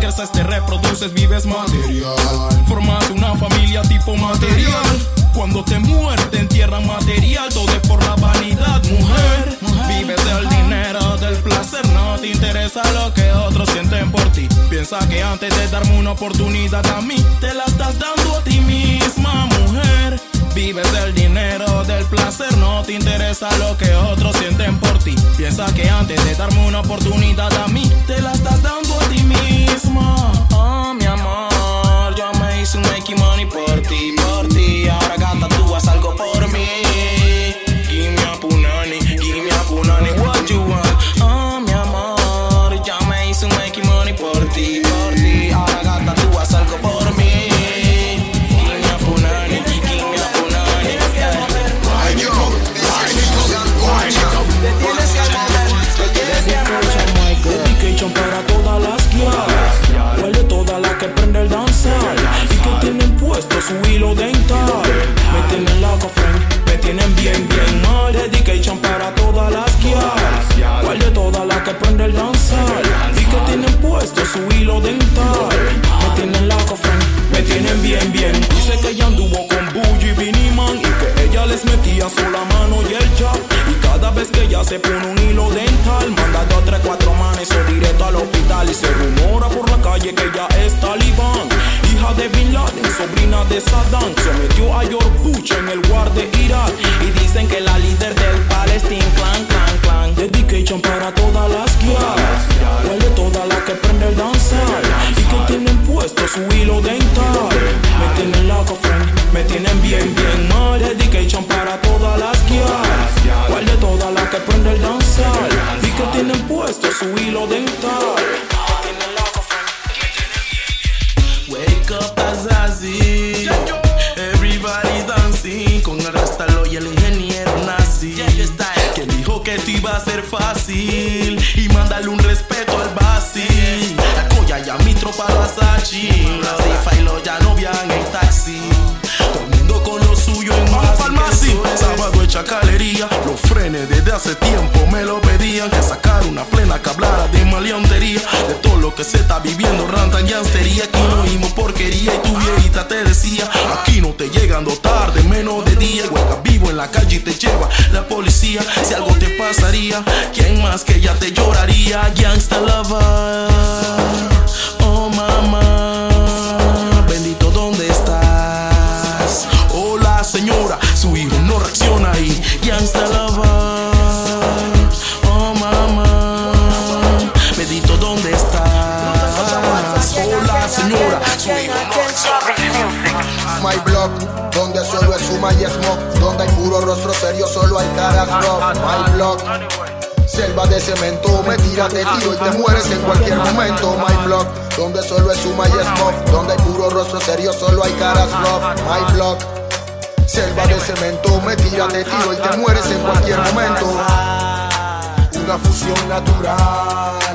Creces, te reproduces, vives material. Formas una familia tipo material. Cuando te mueres, te entierran material. Todo es por la vanidad, mujer. Vives del dinero, del placer, no te interesa lo que otros sienten por ti. Piensa que antes de darme una oportunidad a mí, te la estás dando a ti misma, mujer. Vives del dinero, del placer, no te interesa lo que otros sienten por ti. Piensa que antes de darme una oportunidad a mí, te la estás dando a ti misma. Oh, mi amor, yo me hice un making money por ti, por ti haz algo por mí. Give me a punani, give me a punani, what you want. Oh, mi amor, ya me hice un make money por ti, por ti. Ahora gata, tú haz algo por mí. Give a punani, give a punani. Ay, yo, ay, yo, tienes que mover, te tienes que para todas las guías. Huele toda la que prende el danzar. Y que tienen puesto su hilo dental bien, bien mal. Dedication para todas las guías. ¿Cuál de todas las que prende el danzar? Y que tienen puesto su hilo dental. Me tienen la friend, me tienen bien, bien. Dice que ella anduvo con Bully y Viniman. Y que ella les metía sola mano y el chap. Y cada vez que ella se pone un hilo dental, manda dos, tres, cuatro manes o directo al hospital. Y se rumora por la calle que ella es talibán yeah. de Saddam se metió a Yorpucha en el war de Irak. Y dicen que la líder del Palestine clan, clan, clan. Dedication para todas las guiadas. ¿Cuál de todas las que prende el danzar? Y que tienen puesto su hilo dental. Me tienen loco, friend. Me tienen bien, bien mal. Dedication para todas las guiadas. ¿Cuál de todas las que prende el danzar? Y que tienen puesto su hilo dental. Up Everybody dancing. Con el rastalo y el ingeniero nazi. Que dijo que esto iba a ser fácil. Y mándale un respeto al Basi La Coya y a mi tropa lo asachi La Rifa y lo ya no viajan en taxi. Todo el mundo con lo suyo en más Farmacy Sábado hecha calería. Los frenes desde hace tiempo me lo pedían Que sacar una plena que hablara de maleantería. De todo lo que se está viviendo rantan y anstería. Aquí no oímos porquería y tu viejita te decía Aquí no te llegando tarde, menos de día. Hueca vivo en la calle y te lleva la policía. Si algo te pasaría, ¿quién más que ya te lloraría? Gangsta lover, suma y smoke, donde hay puro rostro serio, solo hay caras rough. My block, selva de cemento, me tiras de tiro y te mueres en cualquier momento. My block, donde solo es suma y smoke, donde hay puro rostro serio, solo hay caras rough. My block, selva de cemento, me tiras de tiro y te mueres en cualquier momento. Una fusión natural,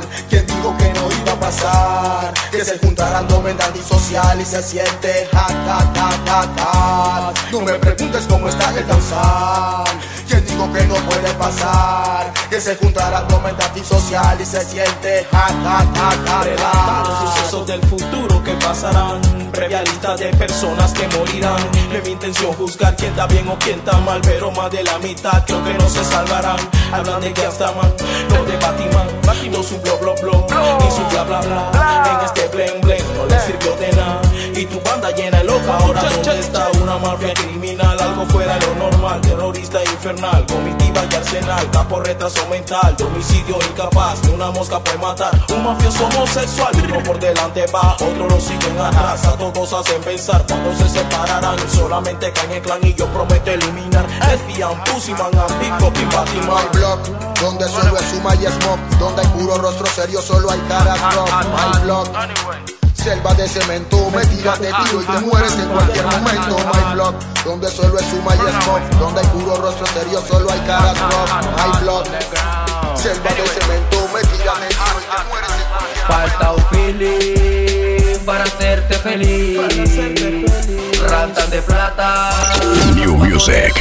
que no iba a pasar, que se juntaran dos mental social y se siente hot, hot, hot, hot, hot. No me preguntes cómo está el danzar, quien dijo que no puede pasar, que se juntaran dos mental social y se siente Relatan los sucesos del futuro que pasarán. Previa lista de personas que morirán. No es mi intención juzgar quién está bien o quién está mal, pero más de la mitad creo que no se salvarán. Hablan de que hasta man, no de Batman. No su blo blo blo, ni su bla bla bla. En este blen blen no le sirvió de nada. Y tu banda llena de loca, ahora dónde está una mafia criminal, algo fuera de lo normal, terrorista infernal, comitiva y arsenal, capo retraso mental, homicidio incapaz, ni una mosca puede matar, un mafioso homosexual, uno por delante va, otro lo siguen atrás, a todos hacen pensar cuando se separarán, solamente caen en clan y yo prometo eliminar, lesbian, pussy man, and big fucking Batman. My block, donde solo es suma y smoke, donde hay puro rostro serio, solo hay caras rough. My block, selva de cemento, me tiras de tiro y te mueres en cualquier momento. My block, donde solo es suma y smoke, donde hay puro rostro serio, solo hay caras rough. My block, selva de cemento, me tiras de tiro y te mueres en cualquier Falta un feeling para hacerte feliz. Ratas de plata. New Music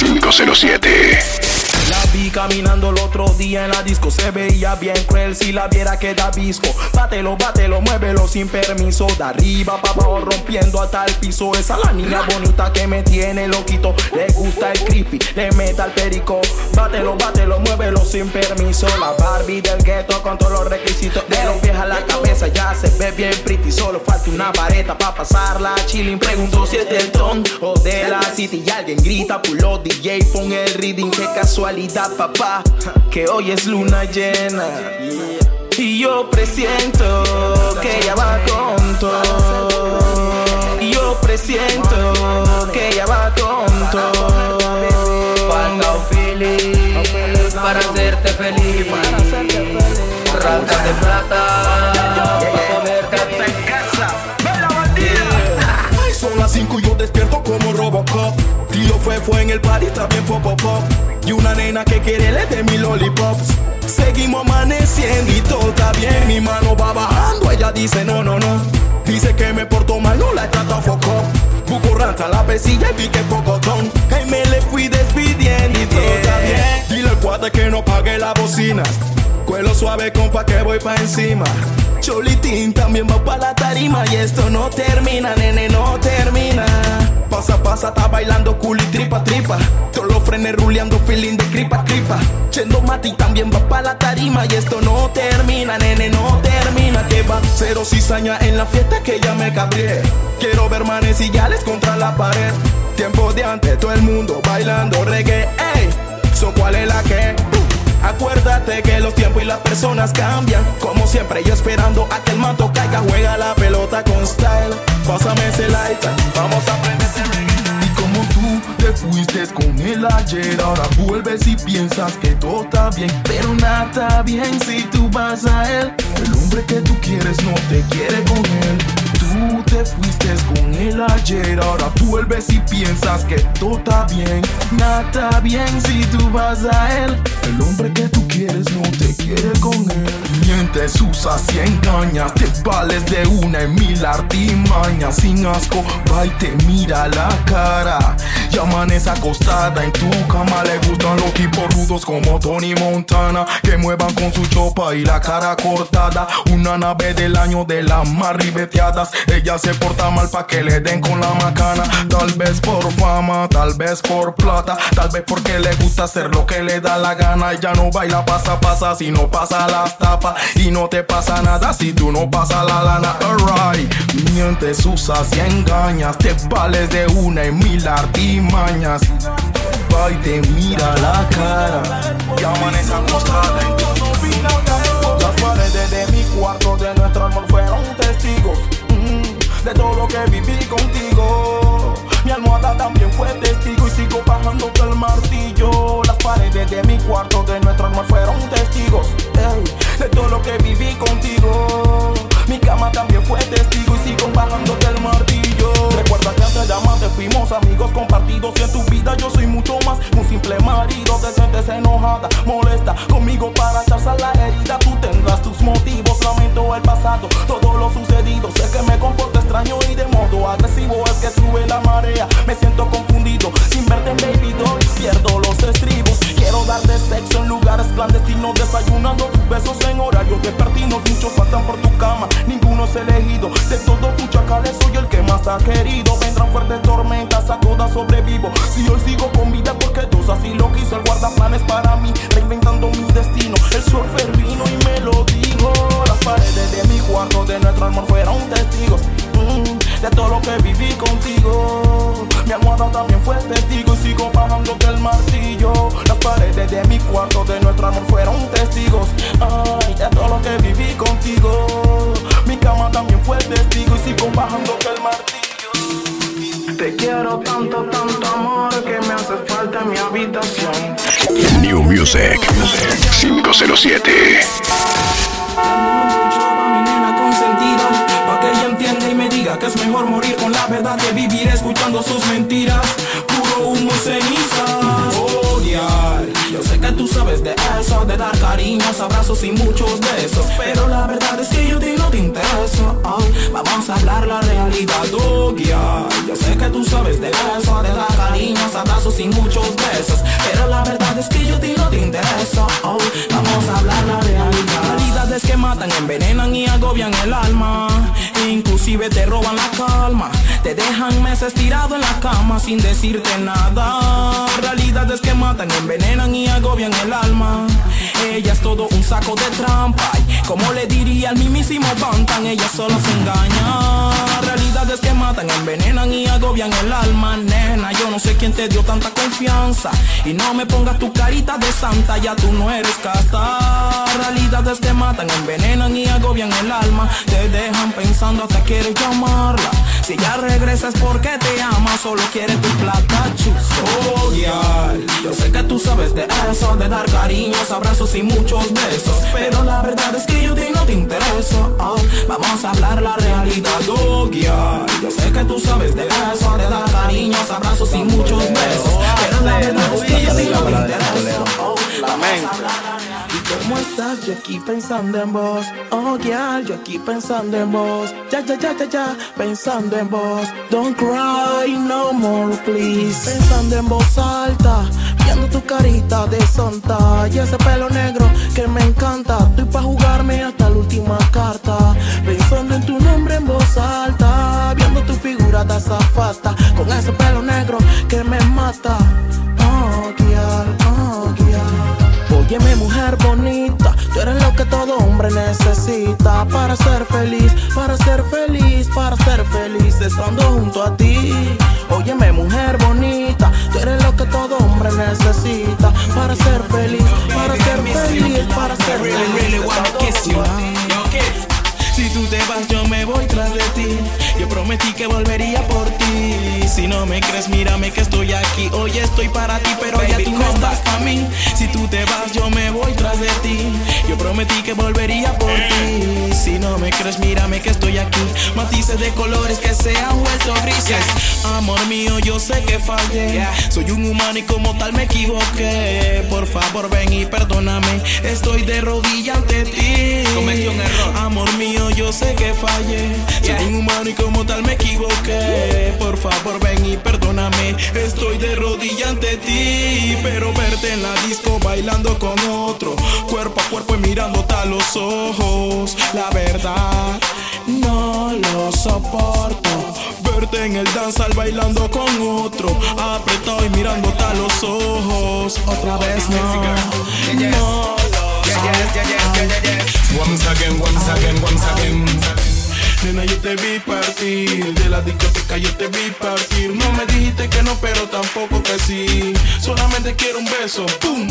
507. La vi caminando el otro día en la disco Se veía bien cruel si la viera queda visco. Bátelo, bátelo, muévelo sin permiso. De arriba para abajo rompiendo hasta el piso. Esa la niña bonita que me tiene loquito. Le gusta el creepy, le meta el perico. Bátelo, bátelo, muévelo sin permiso. La Barbie del gueto con todos los requisitos. De los viejas la cabeza ya se ve bien pretty. Solo falta una vareta para pasarla chilling. Pregunto si es del ton o de la city. Y alguien grita, pulo DJ, pon el reading. Qué casualidad papá, que hoy es luna llena. Y yo presiento que ella va con todo. Y yo presiento que ella va con todo. Falta un feeling para hacerte feliz. Ratas de plata las 5 y yo despierto como Robocop. Tiro fue, fue en el party, también fue pop pop. Y una nena que quiere le de mi lollipops. Seguimos amaneciendo y todo está bien. Mi mano va bajando, ella dice no, no, no. Dice que me porto mal, no la he tratado foco. Buco ranta la pesilla y pique pocotón. Y me le fui despidiendo y todo está bien. Dile al cuate que no pague las bocinas. Cuelo suave, compa, que voy pa' encima. Cholitín también va pa' la tarima y esto no termina, nene, no termina. Pa' Pasa, pasa, está bailando cool y tripa, tripa. Todos los frenes ruleando, feeling de cripa, cripa. Yendo mati también va pa' la tarima. Y esto no termina, nene, no termina. Cero cizaña en la fiesta que ya me cabré. Quiero ver manes y les contra la pared. Tiempo de antes, todo el mundo bailando reggae. Ey, so cuál es la que. Acuérdate que los tiempos y las personas cambian. Como siempre, yo esperando a que el manto caiga. Juega la pelota con style. Pásame ese light, vamos a aprender ese reggae. Y como tú te fuiste con él ayer, ahora vuelves y piensas que todo está bien. Pero nada está bien si tú vas a él. El hombre que tú quieres no te quiere con él. Tú te fuiste con él ayer, ahora vuelves y piensas que todo está bien. Nada está bien si tú vas a él. El hombre que tú quieres no te quiere con él. Mientes, usas y engañas, te vales de una en mil artimañas. Sin asco, va y te mira la cara. Y amanece acostada en tu cama. Le gustan los tipos rudos como Tony Montana. Que muevan con su chopa y la cara cortada. Una nave del año de las más Ella se porta mal pa' que le den con la macana. Tal vez por fama, tal vez por plata. Tal vez porque le gusta hacer lo que le da la gana. Ella no baila pasa pasa si no pasa las tapas. Y no te pasa nada si tú no pasas la lana. Alright, mientes, usas y engañas. Te vales de una en mil artimañas. Va y te mira la cara. Y amanece acostada en tu Las paredes de mi cuarto, de nuestro amor mm, de todo lo que viví contigo. Mi almohada también fue testigo y sigo bajando el martillo. Las paredes de mi cuarto, de nuestro amor fueron testigos de todo lo que viví contigo. Mi cama también fue testigo y sigo bajando el martillo. De amarte fuimos amigos compartidos y en tu vida yo soy mucho más un simple marido. Te sientes enojada, molesta conmigo para echarse la herida. Tú tendrás tus motivos, lamento el pasado, todo lo sucedido. Sé que me comporto extraño y de modo agresivo es que sube la marea. Me siento confundido, sin verte baby doll pierdo los estribos. Quiero darte sexo en lugares clandestinos, desayunando tus besos en horario despertinos. Muchos pasan por tu cama, ninguno es elegido. De todos tus chacales soy el que más te ha querido. Vendrán fuertes tormentas, a todas sobrevivo. Si hoy sigo con vida, porque Dios así lo quiso. El guardaplanes para mí, reinventando mi destino. El surfer vino y me lo dijo. Las paredes de mi cuarto, de nuestro amor fueron testigos. mm, de todo lo que viví contigo. Mi almohada también fue testigo y sigo bajando el martillo. Las paredes de mi cuarto, de nuestro amor fueron testigos. Ay, de todo lo que viví contigo. Mi cama también fue testigo y sigo bajando el martillo. Quiero tanto, tanto amor que me hace falta en mi habitación. New Music 507. mi nena consentida Pa' que ella entienda y me diga que es mejor morir con la verdad que vivir escuchando sus mentiras Puro humo y sabes de eso De dar cariños, abrazos y muchos besos. Pero la verdad es que yo ti no te intereso. Ay, Vamos a hablar la realidad Odiar Yo sé que tú sabes de eso De dar cariños, abrazos y muchos besos. Pero la verdad es que yo no te intereso Ay, Vamos a hablar la realidad. Realidades que matan, envenenan y agobian el alma. Inclusive te roban la calma. Te dejan meses tirado en la cama sin decirte nada. Realidades que matan, envenenan y agobian el alma. Ella es todo un saco de trampa. Y como le diría al mismísimo Bantan Ella solo se engaña Realidades que matan, envenenan y agobian el alma Nena, yo no sé quién te dio tanta confianza. Y no me pongas tu carita de santa, ya tú no eres casta. Realidades que matan, envenenan y agobian el alma. Te dejan pensando hasta quieres llamarla. Si ya regresas porque te ama, solo quiere tu plata chus. Odiar Yo sé que tú sabes de eso, de dar cariños, abrazos y muchos besos. Pero la verdad es que yo no te intereso. Ah, Vamos a hablar la realidad, Yo sé que tú sabes de eso, de dar cariños, abrazos y muchos besos Pero la verdad es que yo no te intereso Oh, Vamos a hablar ¿Y cómo estás? Yo aquí pensando en vos. Oh, yeah, yo aquí pensando en vos. Ya, ya, ya, ya, ya, pensando en vos. Don't cry no more, please. Pensando en voz alta, viendo tu carita de santa. Y ese pelo negro que me encanta. Estoy pa' jugarme hasta la última carta. Pensando en tu nombre en voz alta, tu figura de azafata Con ese pelo negro que me mata. Oh, guiar, oh, guiar Óyeme mujer bonita Tú eres lo que todo hombre necesita Para ser feliz, para ser feliz, para ser feliz Estando junto a ti. Óyeme mujer bonita Tú eres lo que todo hombre necesita Para ser feliz, para ser feliz, para ser feliz, para ser feliz, para ser feliz si tú te vas, yo me voy tras de ti. Yo prometí que volvería por ti. Si no me crees, mírame que estoy aquí. Hoy estoy para ti, pero ya tú no estás para mí. Si tú te vas, yo me voy tras de ti. Yo prometí que volvería por ti. Me crees, mírame que estoy aquí. Matices de colores que se han vuelto grises. Amor mío, yo sé que fallé. Soy un humano y como tal me equivoqué. Por favor, ven y perdóname. Estoy de rodilla ante ti. Cometí un error. Amor mío, yo sé que fallé. Soy un humano y como tal me equivoqué. Por favor, ven y perdóname. Estoy de rodilla ante ti. Pero verte en la disco bailando con otro. Cuerpo cuerpo y mirándote a los ojos. La verdad, no lo soporto. Verte en el danzal bailando con otro. Apretado y mirándote a los ojos. Otra vez no. No Once again, once again, once again. Nena, yo te vi partir de la discoteca, yo te vi partir. No me dijiste que no, pero tampoco que sí. Solamente quiero un beso, ¡pum!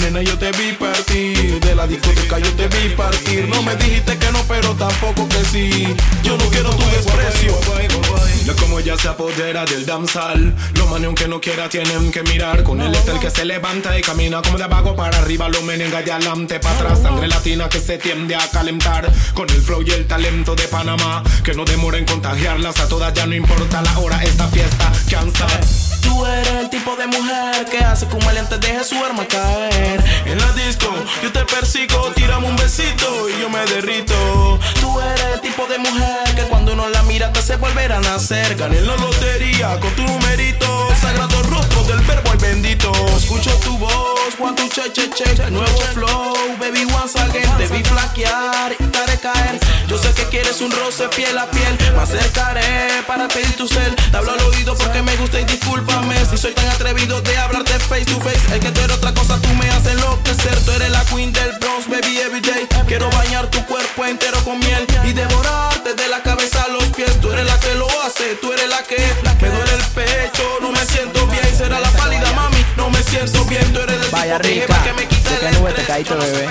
Nena, yo te vi partir de la discoteca, yo te vi partir. No me dijiste que no, pero tampoco que sí. Yo no quiero tu desprecio. Como ella se apodera del danzal. Los manes aunque no quiera tienen que mirar. Con el que se levanta y camina como de abajo para arriba. Lo menenga de adelante para atrás. Sangre latina que se tiende a calentar. Con el flow y el talento de Panamá. Que no demora en contagiarlas a todas. Ya no importa la hora, esta fiesta cansa. Tú eres el tipo de mujer que hace que un maleante deje su arma caer. En la disco, yo te persigo, tiramos un besito y yo me derrito. Tú eres el tipo de mujer que cuando uno la mira te hace volver a nacer. Gané la lotería con tu numerito. Sagrado rostro del verbo el bendito. Escucho tu voz, Juan tu che che che. Nuevo flow, baby once again. Te vi flaquear y te caer. Yo sé que quieres un roce piel a piel. Me acercaré para pedir tu cel. Te al oído porque me gusta y discúlpame si soy tan atrevido de hablarte face to face. Es que tú eres otra cosa, tú me haces enloquecer. Tú eres la queen del Bronx, baby, everyday. Quiero bañar tu cuerpo entero con miel y devorarte de la cabeza a los pies. Tú eres la que lo hace, tú eres la que me duele el pecho. No me siento bien, será la pálida, mami. No me siento bien, tú eres del Vaya rica, que me quita ¿de el qué nube te estrés. caíste, bebé?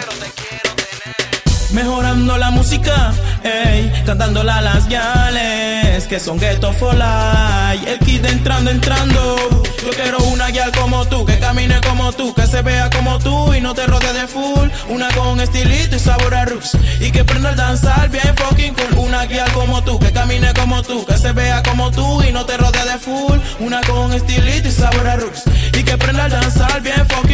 Mejorando la música, ey, cantándola las yales que son ghetto for life. El kid entrando, entrando. Yo quiero una guial como tú, que camine como tú, que se vea como tú y no te rodee de full. Una con estilito y sabor a roots. Y que prenda el danzar bien fucking cool. Una guial como tú, que camine como tú, que se vea como tú y no te rodee de full. Una con estilito y sabor a roots. Y que prenda el danzar bien fucking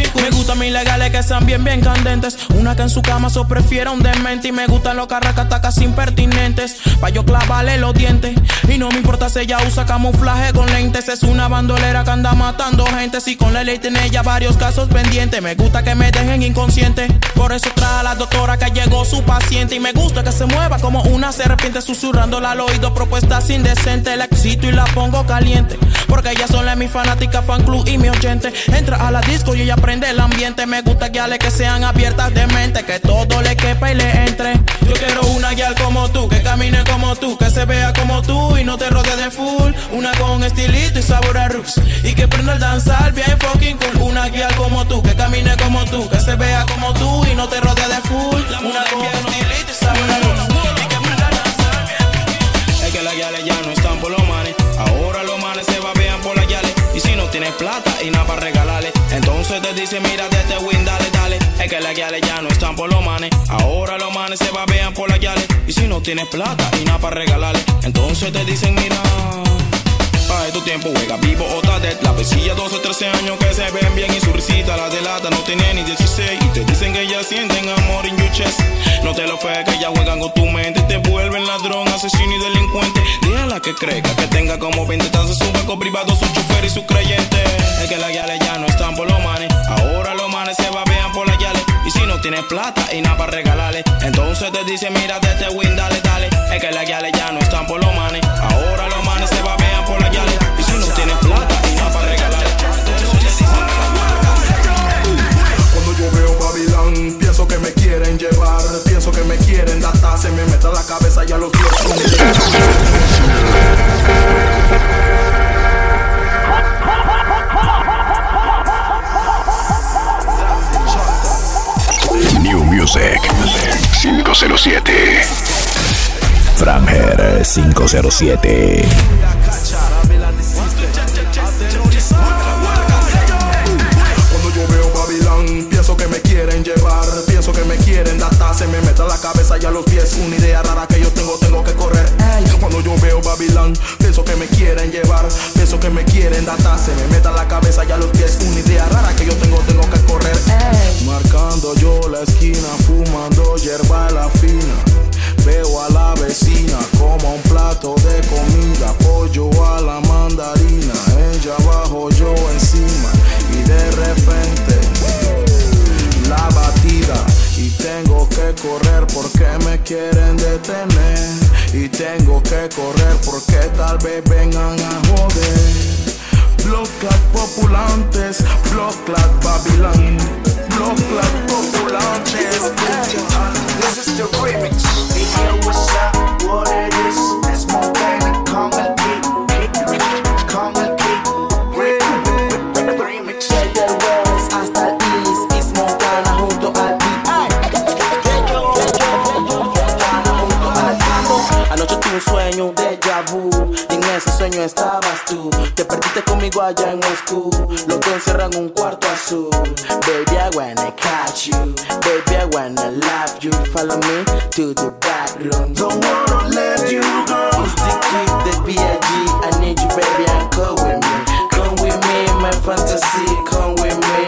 mis legales que sean bien, bien candentes. Una que en su cama so prefiera un demente. Y me gustan los carracatacas impertinentes. Pa' yo clavarle los dientes. Y no me importa si ella usa camuflaje con lentes. Es una bandolera que anda matando gente. Si con la ley tiene ella varios casos pendientes. Me gusta que me dejen inconsciente. Por eso trae a la doctora que llegó su paciente. Y me gusta que se mueva como una serpiente. Susurrándola al oído propuestas indecentes. La excito y la pongo caliente. Porque ella sola es mi fanática, fan club y mi oyente. Entra a la disco y ella prende el ambiente. Me gusta guiales que sean abiertas de mente. Que todo le quepa y le entre. Yo quiero una guial como tú, que camine como tú, que se vea como tú y no te rodee de full. Una con estilito y sabor a roots. Y que prenda el danzar bien fucking cool. Una guial como tú, que camine como tú, que se vea como tú y no te rodee de full. Una con estilito y sabor a roots. Y que prenda el danzar bien Es que las guiales ya no están por los manes. Ahora los manes se babean por las guiales. Y si no tienes plata y nada para regalarle, entonces te dice, mira de este win, dale, dale. Es que las guiales ya no están por los manes. Ahora los manes se babean por las guiales. Y si no tienes plata y nada para regalarle, entonces te dicen, mira. Para tu tiempo juega vivo o dead La pesilla 12, 13 años que se ven bien Y su risita la delata no tiene ni 16 Y te dicen que ya sienten amor en your No te lo fue que ya juegan con tu mente Te vuelven ladrón, asesino y delincuente. Déjala que crezca, que tenga como 20 Entonces su banco privado, su chofer y su creyente. Es que las guiales ya no están por los manes. Ahora los manes se babean por las guiales Y si no tienes plata y nada para regalarle Entonces te dicen mira de este win, dale, dale. Es que las guiales ya no están por los manes me quieren llevar, pienso que me quieren datar, se me mete la cabeza ya los pies New Music 507. Franger 507. Que me quieren datar, se me mete a la cabeza y a los pies una idea rara que yo tengo, tengo que correr. Cuando yo veo Babilán, pienso que me quieren llevar, pienso que me quieren datar, se me mete a la cabeza y a los pies una idea rara que yo tengo, tengo que correr. Marcando yo la esquina, fumando hierba la fina. Veo a la vecina como un plato de comida, pollo a la mandarina, ella abajo, yo encima y de repente tengo que correr porque me quieren detener y tengo que correr porque tal vez vengan a joder. Blocklat populantes, Blocklat Babilán, Blocklat populantes. This is the remix. Hey, yo, what's is? Sueño, un déjà vu. Y en ese sueño estabas tú. Te perdiste conmigo allá en Moscú. Un cuarto azul. Baby, I wanna catch you. Baby, I wanna love you. Follow me to the back. Don't wanna let you go. It's the kid, the B.I.G. I need you, baby, come with me. Come with me, my fantasy. Come with me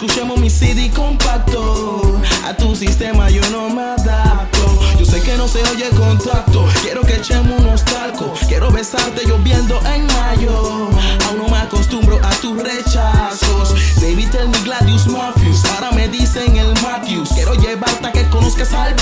escuchemos mi CD compacto. A tu sistema yo no me adapto, yo sé que no se oye contacto, quiero que echemos unos talcos, quiero besarte lloviendo en mayo. Aún no me acostumbro a tus rechazos, baby tell me Gladius Matthews, ahora me dicen el Matthews, quiero llevarte a que conozcas al.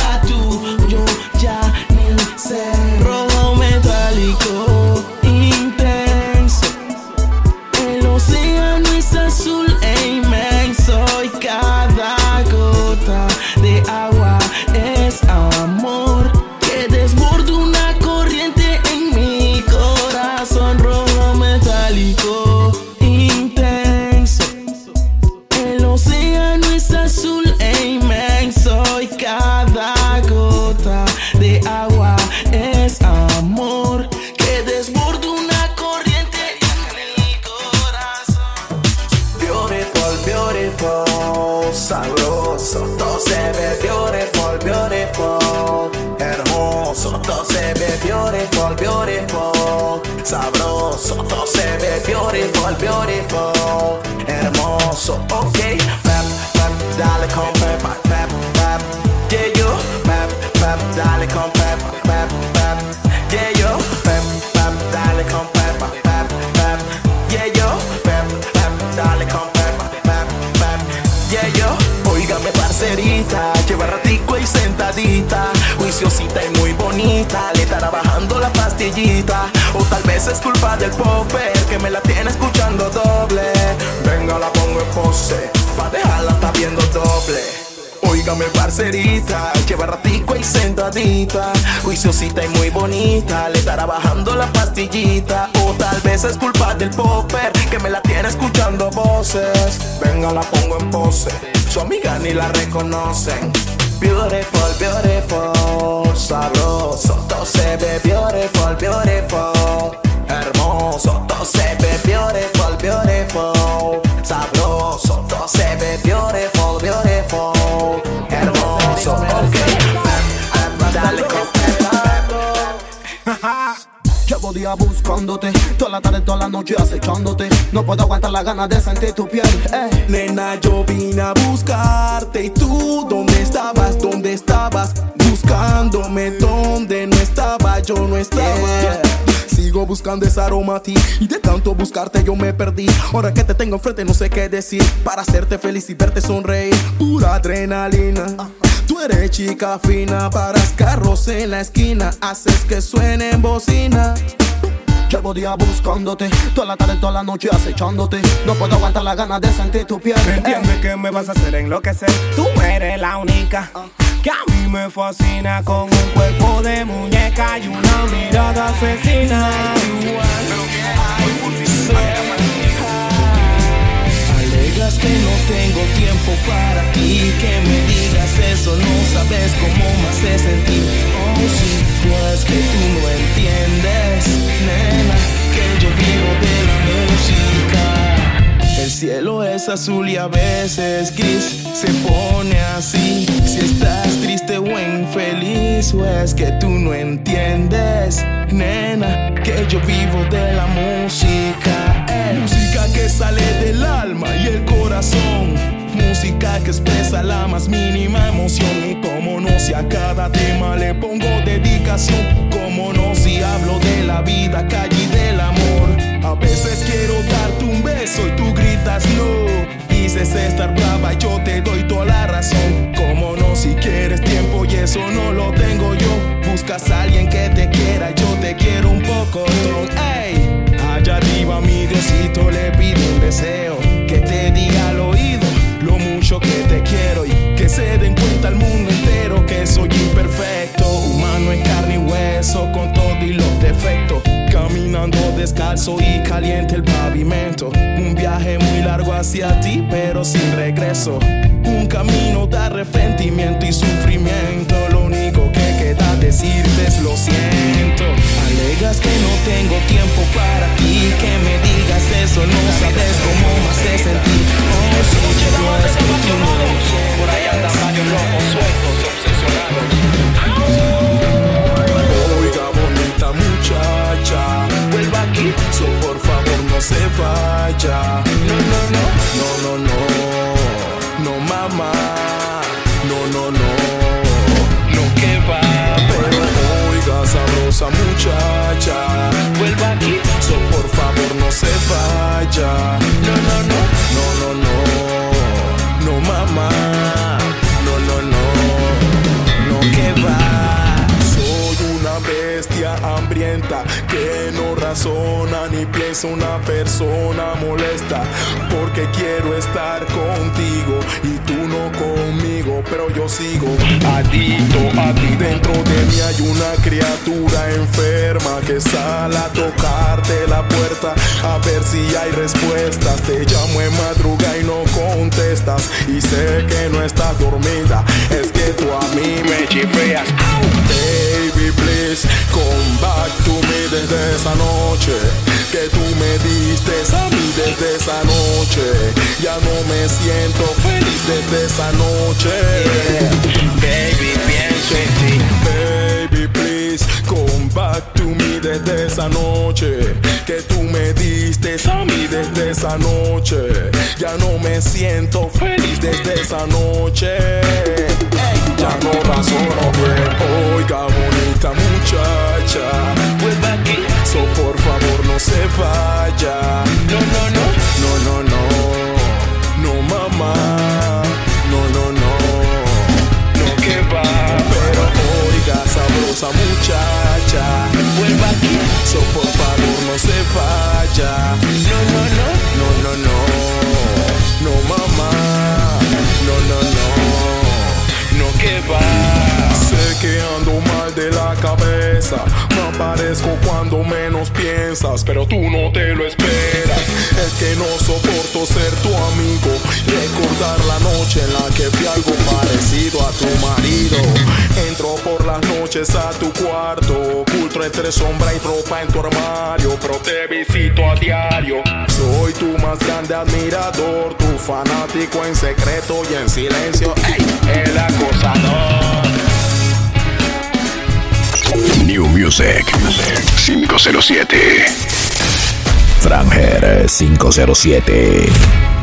Sentadita Juiciosita y muy bonita, le estará bajando la pastillita O tal vez es culpa del popper, que me la tiene escuchando voces. Venga la pongo en pose, su amiga ni la reconocen. Beautiful, beautiful, sabroso, todo se ve beautiful, beautiful. Hermoso, todo se ve beautiful, beautiful Días buscándote, toda la tarde, toda la noche acechándote. No puedo aguantar la ganas de sentir tu piel. Eh. Nena, yo vine a buscarte y tú, ¿dónde estabas? ¿Dónde estabas? Buscándome donde no estaba, yo no estaba. Sigo buscando ese aroma a ti y de tanto buscarte yo me perdí. Ahora que te tengo enfrente no sé qué decir para hacerte feliz y verte sonreír. Pura adrenalina. Tú eres chica fina, paras carros en la esquina, haces que suene en bocina. Llevo días buscándote, toda la tarde, toda la noche acechándote. No puedo aguantar la ganas de sentir tu piel. ¿Me entiendes que me vas a hacer enloquecer? Tú eres la única que a mí me fascina con un cuerpo de muñeca y una mirada asesina. Alegas que no tengo tiempo para ti, que me digas eso, no sabes cómo me hace sentir. Oh, sí, pues que tú no entiendes, nena, que yo vivo de la música. El cielo es azul y a veces gris, se pone así. Si estás triste o infeliz, o es que tú no entiendes, nena, que yo vivo de la música. Eh. Que sale del alma y el corazón. Música que expresa la más mínima emoción. Y como no si a cada tema le pongo dedicación. Como no si hablo de la vida, calle y del amor. A veces quiero darte un beso y tú gritas no. Dices estar brava yo te doy toda la razón. Como no si quieres tiempo y eso no lo tengo yo. Buscas a alguien que te quiera, yo te quiero un poco. Ey, allá arriba mi Diosito le pido un deseo que te diga al oído lo mucho que te quiero y que se den cuenta al mundo entero que soy imperfecto, humano en carne y hueso con todo y los defectos. Caminando descalzo y caliente el pavimento. Un viaje muy largo hacia ti, pero sin regreso. Un camino de arrepentimiento y sufrimiento. Lo único decirte lo siento. Alegas que no tengo tiempo para ti, que me digas eso, no sabes cómo me hace sentir. Oh, sí, yo Por ahí andan varios locos sueltos, obsesionados. Oiga, bonita muchacha, vuelva aquí, so por favor no se vaya. No, no, no, no, no, no, muchacha, vuelva aquí, so por favor no se vaya. No, no, no, no, no, no, no, mamá, no, no, no, no que va. Soy una bestia hambrienta que no razona ni piensa una persona molesta porque quiero estar contigo y tú no conmigo pero yo sigo adicto a ti. Dentro de mí hay una criatura enferma que sale a tocarte la puerta a ver si hay respuestas te llamo en madruga y no contestas y sé que no estás dormida es que tú a mí me chifreas Baby, please, come back to me desde esa noche que tú me diste a mí desde esa noche. Ya no me siento feliz desde esa noche. Baby, pienso en ti. Baby, back to me desde esa noche que tú me diste a mí desde esa noche. Ya no me siento feliz desde esa noche. Ya no razono bien. Oiga, bonita muchacha. So por favor no se vaya. No, no, no, no, no, no, no, mamá. hermosa muchacha. Vuelva aquí, so por favor no se vaya. No, no, no, no, no, no, no mamá, no, no, no, no que va que ando mal de la cabeza. Me aparezco cuando menos piensas, pero tú no te lo esperas. Es que no soporto ser tu amigo. Recordar la noche en la que fui algo parecido a tu marido. Entro por las noches a tu cuarto, oculto entre sombra y ropa en tu armario, pero te visito a diario. Soy tu más grande admirador, tu fanático en secreto y en silencio. El acosador. New Music 507. Franger 507.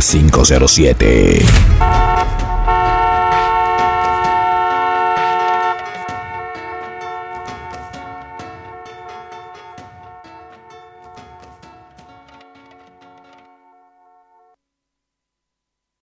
507.